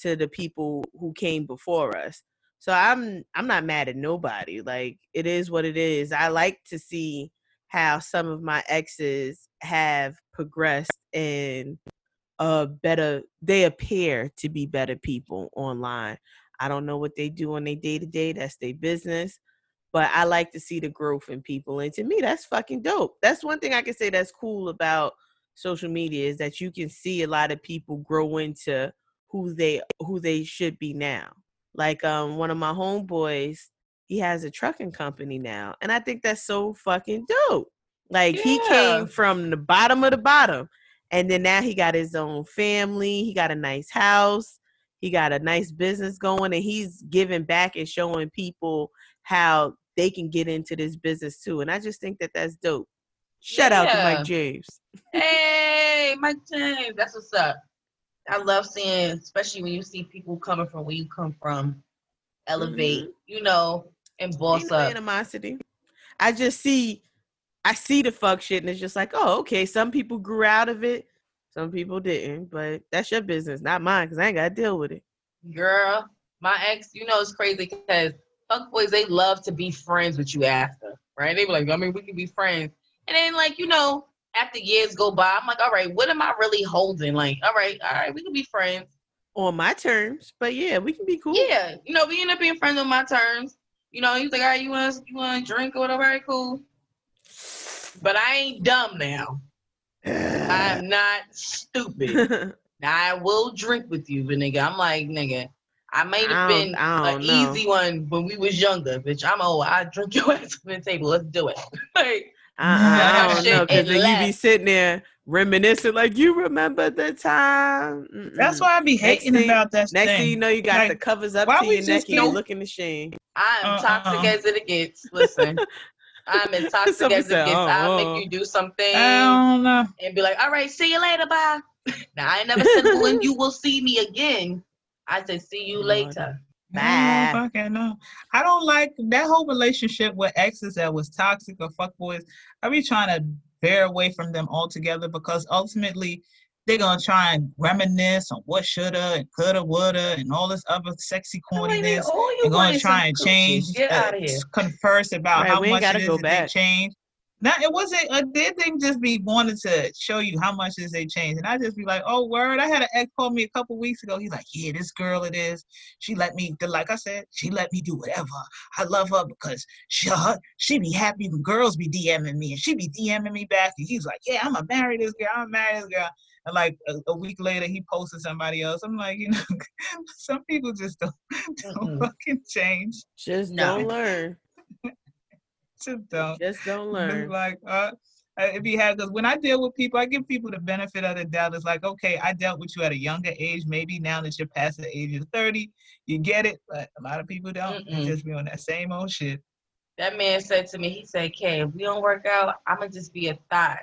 to the people who came before us. So I'm I'm not mad at nobody. Like it is what it is. I like to see how some of my exes have progressed and uh better they appear to be better people online. I don't know what they do on their day to day. That's their business. But I like to see the growth in people. And to me, that's fucking dope. That's one thing I can say that's cool about social media is that you can see a lot of people grow into who they who they should be now. Like um one of my homeboys, he has a trucking company now. And I think that's so fucking dope. Like he came from the bottom of the bottom. And then now he got his own family. He got a nice house. He got a nice business going and he's giving back and showing people how they can get into this business too. And I just think that that's dope. Shout out to Yeah. Mike James. Hey, Mike James, that's what's up. I love seeing, especially when you see people coming from where you come from, elevate, mm-hmm. you know, and boss Ain't up. animosity. I just see, I see the fuck shit, and it's just like, oh, okay. Some people grew out of it, some people didn't, but that's your business, not mine, because I ain't got to deal with it. Girl, my ex, you know, it's crazy because fuck boys, they love to be friends with you after, right? They be like, I mean, we can be friends. And then, like, you know, after years go by, I'm like, all right, what am I really holding? Like, all right, all right, we can be friends. On my terms, but yeah, we can be cool. Yeah, you know, we end up being friends on my terms. You know, he's like, all right, you want you want to drink or whatever? All right, cool. But I ain't dumb now. I'm not stupid. I will drink with you, but nigga, I'm like, nigga, I might have been an know. easy one when we was younger, bitch. I'm old. I drink your ass from the table. Let's do it. like, Uh, I don't Shit know, because and then you be sitting there reminiscing, like you remember the time. That's Mm-mm. why I be hating thing- about that Next thing. thing you know, you got Like, the covers up why to your neck and you're don't- looking ashamed. I'm Uh-uh. toxic as it gets. Listen, I'm as toxic Somebody as it said, gets. I'll "Uh-uh." make oh, you do something and be like, all right, see you later, bye. now I never said when you will see me again. I said, see you Lord. later. I don't know if Bye. I can know. I don't like that whole relationship with exes that was toxic or fuckboys. I be trying to bear away from them altogether because ultimately they're gonna try and reminisce on what shoulda and coulda, woulda, and all this other sexy I'm corniness. all you They're gonna try and change, uh, out of here. s- converse about Right, how we ain't much gotta it is go that they back. changed. Now it wasn't a they didn't just be wanting to show you how much is they changed. And I just be like, oh word. I had an ex call me a couple weeks ago. He's like, Yeah, this girl it is. She let me like I said, she let me do whatever. I love her because she her, she be happy when girls be DMing me and she be DMing me back. And he's like, Yeah, I'm gonna marry this girl, I'm gonna marry this girl. And like a, a week later he posted somebody else. I'm like, you know, some people just don't, don't Mm-mm. fucking change. Just No. don't learn. Just don't. Just don't It's learn. like, uh, uh, if you have, because when I deal with people, I give people the benefit of the doubt. It's like, okay, I dealt with you at a younger age. Maybe now that you're past the age of 30, you get it. But a lot of people don't. They Mm-mm. just be on that same old shit. That man said to me, he said, "Kay, if we don't work out, I'm gonna just be a thought."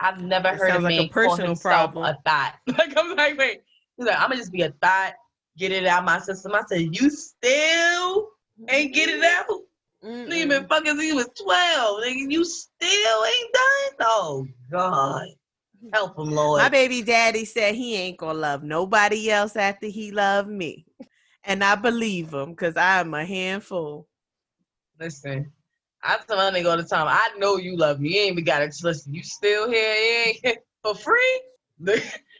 I've never That heard sounds like a personal problem. a thought. Like I'm like, wait, he's like, I'm gonna just be a thought, get it out my system. I said, you still ain't get it out? Mm-mm. Nigga been fucking since he was 12. Nigga, you still ain't done? Oh God, help him, Lord. My baby daddy said he ain't gonna love nobody else after he loved me. And I believe him because I'm a handful. Listen, I tell my nigga all the time, I know you love me. You ain't even gotta listen. You still here ain't, for free?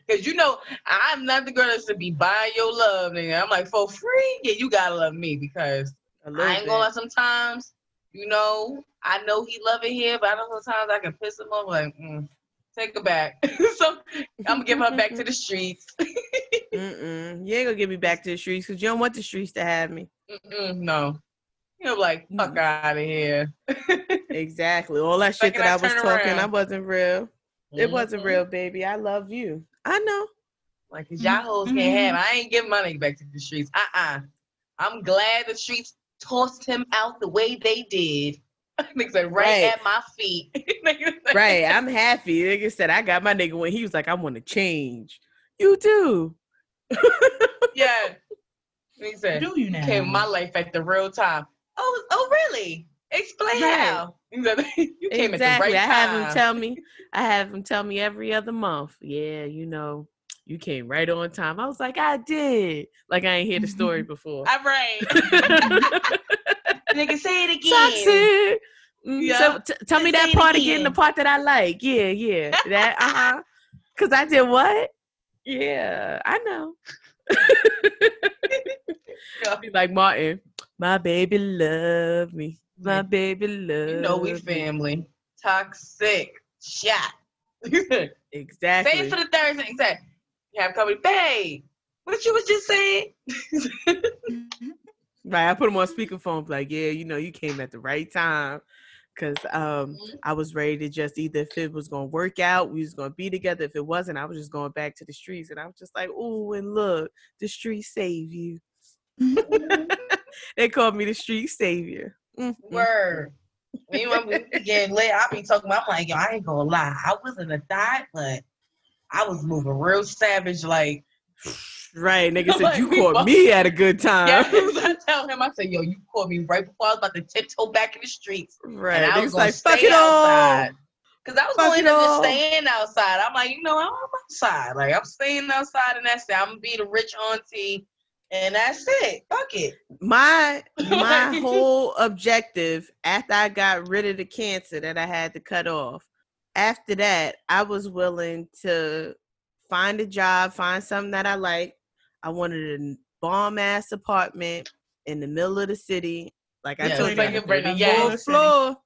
Cause you know I'm not the girl that's to be buying your love, nigga. I'm like for free, yeah, you gotta love me because I ain't gonna lie. Sometimes, you know, I know he love it here, but I know sometimes I can piss him off. Like, mm, take her back. so I'm gonna give her back to the streets. Mm-mm. You ain't gonna give me back to the streets because you don't want the streets to have me. Mm-mm, no, You're like, fuck Mhm. out of here. Exactly. All that shit Second that I I was turn talking, I wasn't real. It wasn't Mhm. real, baby. I love you. I know. Like, cause y'all hoes can't Mhm. have. I ain't giving money back to the streets. Uh uh-uh. uh. i am glad the streets tossed him out the way they did. Nigga said right, Right. at my feet. Nigga said- Right. I'm happy. Nigga said I got my nigga when he was like, I want to change. You do. Yeah. Nigga said, Do you now? came my life at the real time. Oh, oh, really? Explain Right. how. You came exactly. at I the right have time. him tell me. I have him tell me every other month. Yeah, you know, you came right on time. I was like, I did. Like I ain't hear the story before. I'm right. Nigga, say it again. Toxic. Mm, Yeah. So t- tell me that part again. The part that I like. Yeah, yeah. That uh huh. Cause I did what? Yeah, I know. I'll Be like Martin. My baby love me. My baby love. You know we me." family. Toxic. Shot. Say Exactly. it for the third thing. Say, you have company. Babe, what you was just saying? Right. I put him on speakerphone. Like, yeah, you know, you came at the right time. Cause um Mhm. I was ready to just either if it was gonna work out, we was gonna be together. If it wasn't, I was just going back to the streets. And I was just like, oh, and look, the streets save you. they called me the street savior. Mm, mm. Word. Me when we be getting lit, I be talking about, I'm like, yo, I ain't gonna lie. I wasn't a thot, but I was moving real savage. Like, Right. Nigga said Like, you caught me at a good time. yeah, I tell him, I said, yo, you caught me right before I was about to tiptoe back in the streets. right. And I Niggas was like, fuck stay it all. Cause I was Fuck going to just all. staying outside. I'm like, you know, I'm outside. Like I'm staying outside, and that's it. I'm gonna be the rich auntie, and that's it. Fuck it. my my whole objective after I got rid of the cancer that I had to cut off, after that, I was willing to find a job, find something that I like. I wanted a bomb ass apartment in the middle of the city. Like I Yeah, told you, like the Brittany, 34th floor.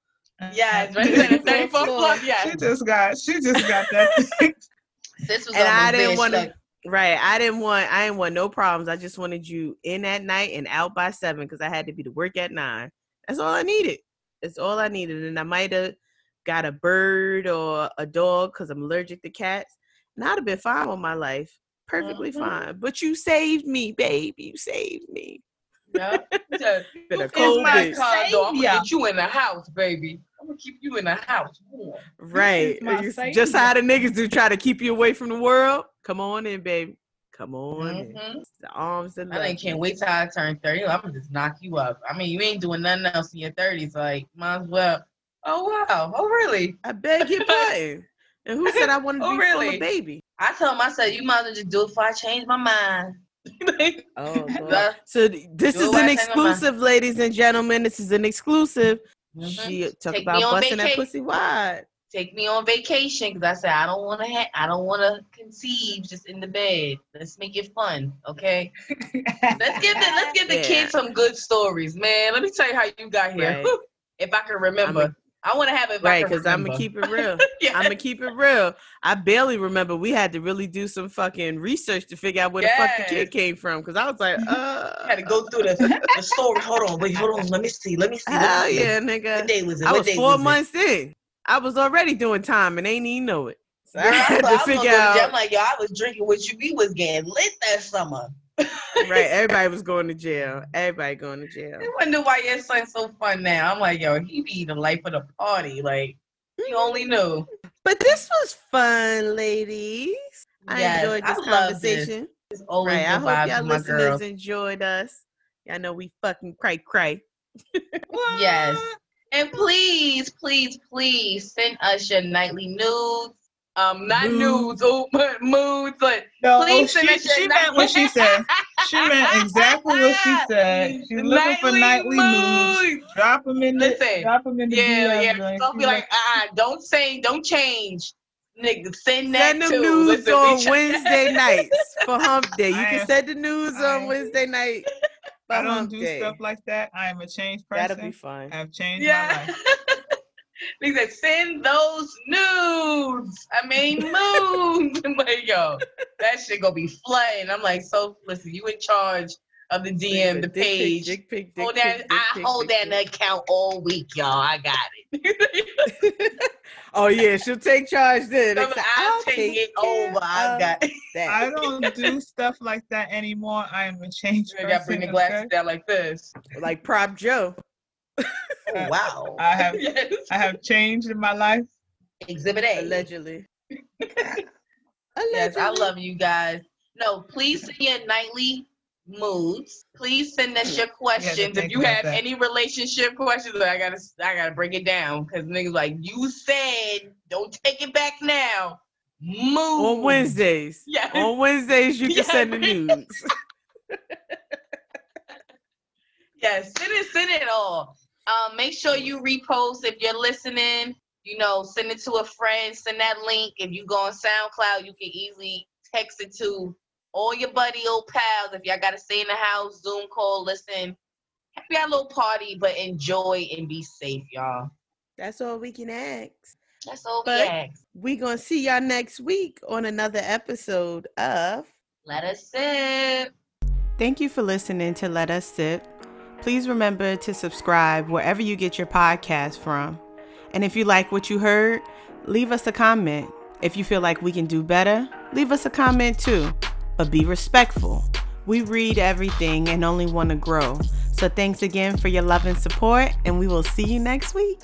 Yes, right there, the 34th floor. She just got. She just got that. this was And I didn't want to. Right, I didn't want. I didn't want no problems. I just wanted you in at night and out by seven because I had to be to work at nine. That's all I needed. That's all I needed, and I might have got a bird or a dog because I'm allergic to cats, and I'd have been fine with my life, perfectly Mhm. fine. But you saved me, baby. You saved me. Yeah. Yeah. Been a cold my condo. I'm gonna get you in the house, baby. I'm gonna keep you in the house. warm. Right, my It's savior. just how the niggas do try to keep you away from the world. Come on in, baby. Come on in. Mhm. The arms and legs. I can't wait till I turn 30. I'm gonna just knock you up. I mean, you ain't doing nothing else in your 30s. Like, might as well. Oh wow. Oh really? I beg your pardon. And who said I wanted to Oh, be full of baby? I told myself you might as well just do it before I change my mind. Oh, Lord. Uh, so this do is an exclusive, ladies and gentlemen. This is an exclusive. mhm. She talk Take about busting that pussy wide. Take me on vacation because I said I don't want to. Ha- I don't want to conceive just in the bed. Let's make it fun, okay? Let's give the let's give the Yeah. kids some good stories, man. Let me tell you how you got here. Right. If I can remember, I'ma- I want to have it. If Right, because because I'm gonna keep it real. yeah. I'm gonna keep it real. I barely remember. We had to really do some fucking research to figure out where the fuck the kid came from. Because I was like, uh, had to go through the, the story. Hold on, wait, hold on. Let me see. Let me see. let Hell me see. yeah, What day was it? I What was day four was it? months in. I was already doing time and ain't even know it. So Girl, I had to was figure out. I'm like, yo, I was drinking with you. We was getting lit that summer. Right, everybody was going to jail. Everybody going to jail. I wonder why your son's so fun now. I'm like, yo, he be the life of the party. Like, you mm-hmm. only knew. But this was fun, ladies. I enjoyed this I this. conversation. It's always Right. I hope y'all listeners girls. enjoyed us. Y'all know we fucking cry cry. Yes. And please, please, please send us your nightly nudes. Um, not Nudes. nudes, oh, but moods, but No, Please she, send us your she meant what she said. She meant exactly what she said. She's looking for nightly news. Drop them in the Listen, drop them in the Yeah, DM yeah. Don't be like, ah, don't say, don't change. Nigga, send that Send them too. news Listen, on Wednesday nights for hump day. You can send the news on Wednesday night for I don't do day. stuff like that. I am a changed person. That'll be fun. I've changed my Yeah. life. Nigga said, send those nudes. I mean, moons. I'm like, yo, that shit gonna be flooding. I'm like, so listen, you in charge of the DM, the Dick pic, page. dick pic, dick hold that. dick I pic, hold dick that in account all week, y'all. I got it. oh yeah, she'll take charge then. I'll like, I'll take it over. I got that. I don't do stuff like that anymore. I am a change. I person. got to bring the glasses down like this. like prop Joe. Oh, wow. I have yes. I have changed in my life. Exhibit A. Allegedly. Yes, I love you guys. No, please send your nightly moods. Please send us your questions. if you have that. any relationship questions, I gotta I gotta break it down because niggas like you said, don't take it back now. Mood on Wednesdays. Yes. On Wednesdays, you can Yes. send the news. Yes, send it, send it all. Um, make sure you repost if you're listening. You know, send it to a friend. Send that link. If you go on SoundCloud, you can easily text it to all your buddy old pals. If y'all gotta stay in the house, Zoom call, listen. Have your little party, but enjoy and be safe, y'all. That's all we can ask. That's all But- we ask. we gonna see y'all next week on another episode of Let us sip. Thank you for listening to Let Us Sip. Please remember to subscribe wherever you get your podcast from. And if you like what you heard, leave us a comment. If you feel like we can do better, leave us a comment too. But be respectful. We read everything and only want to grow. So thanks again for your love and support, and we will see you next week.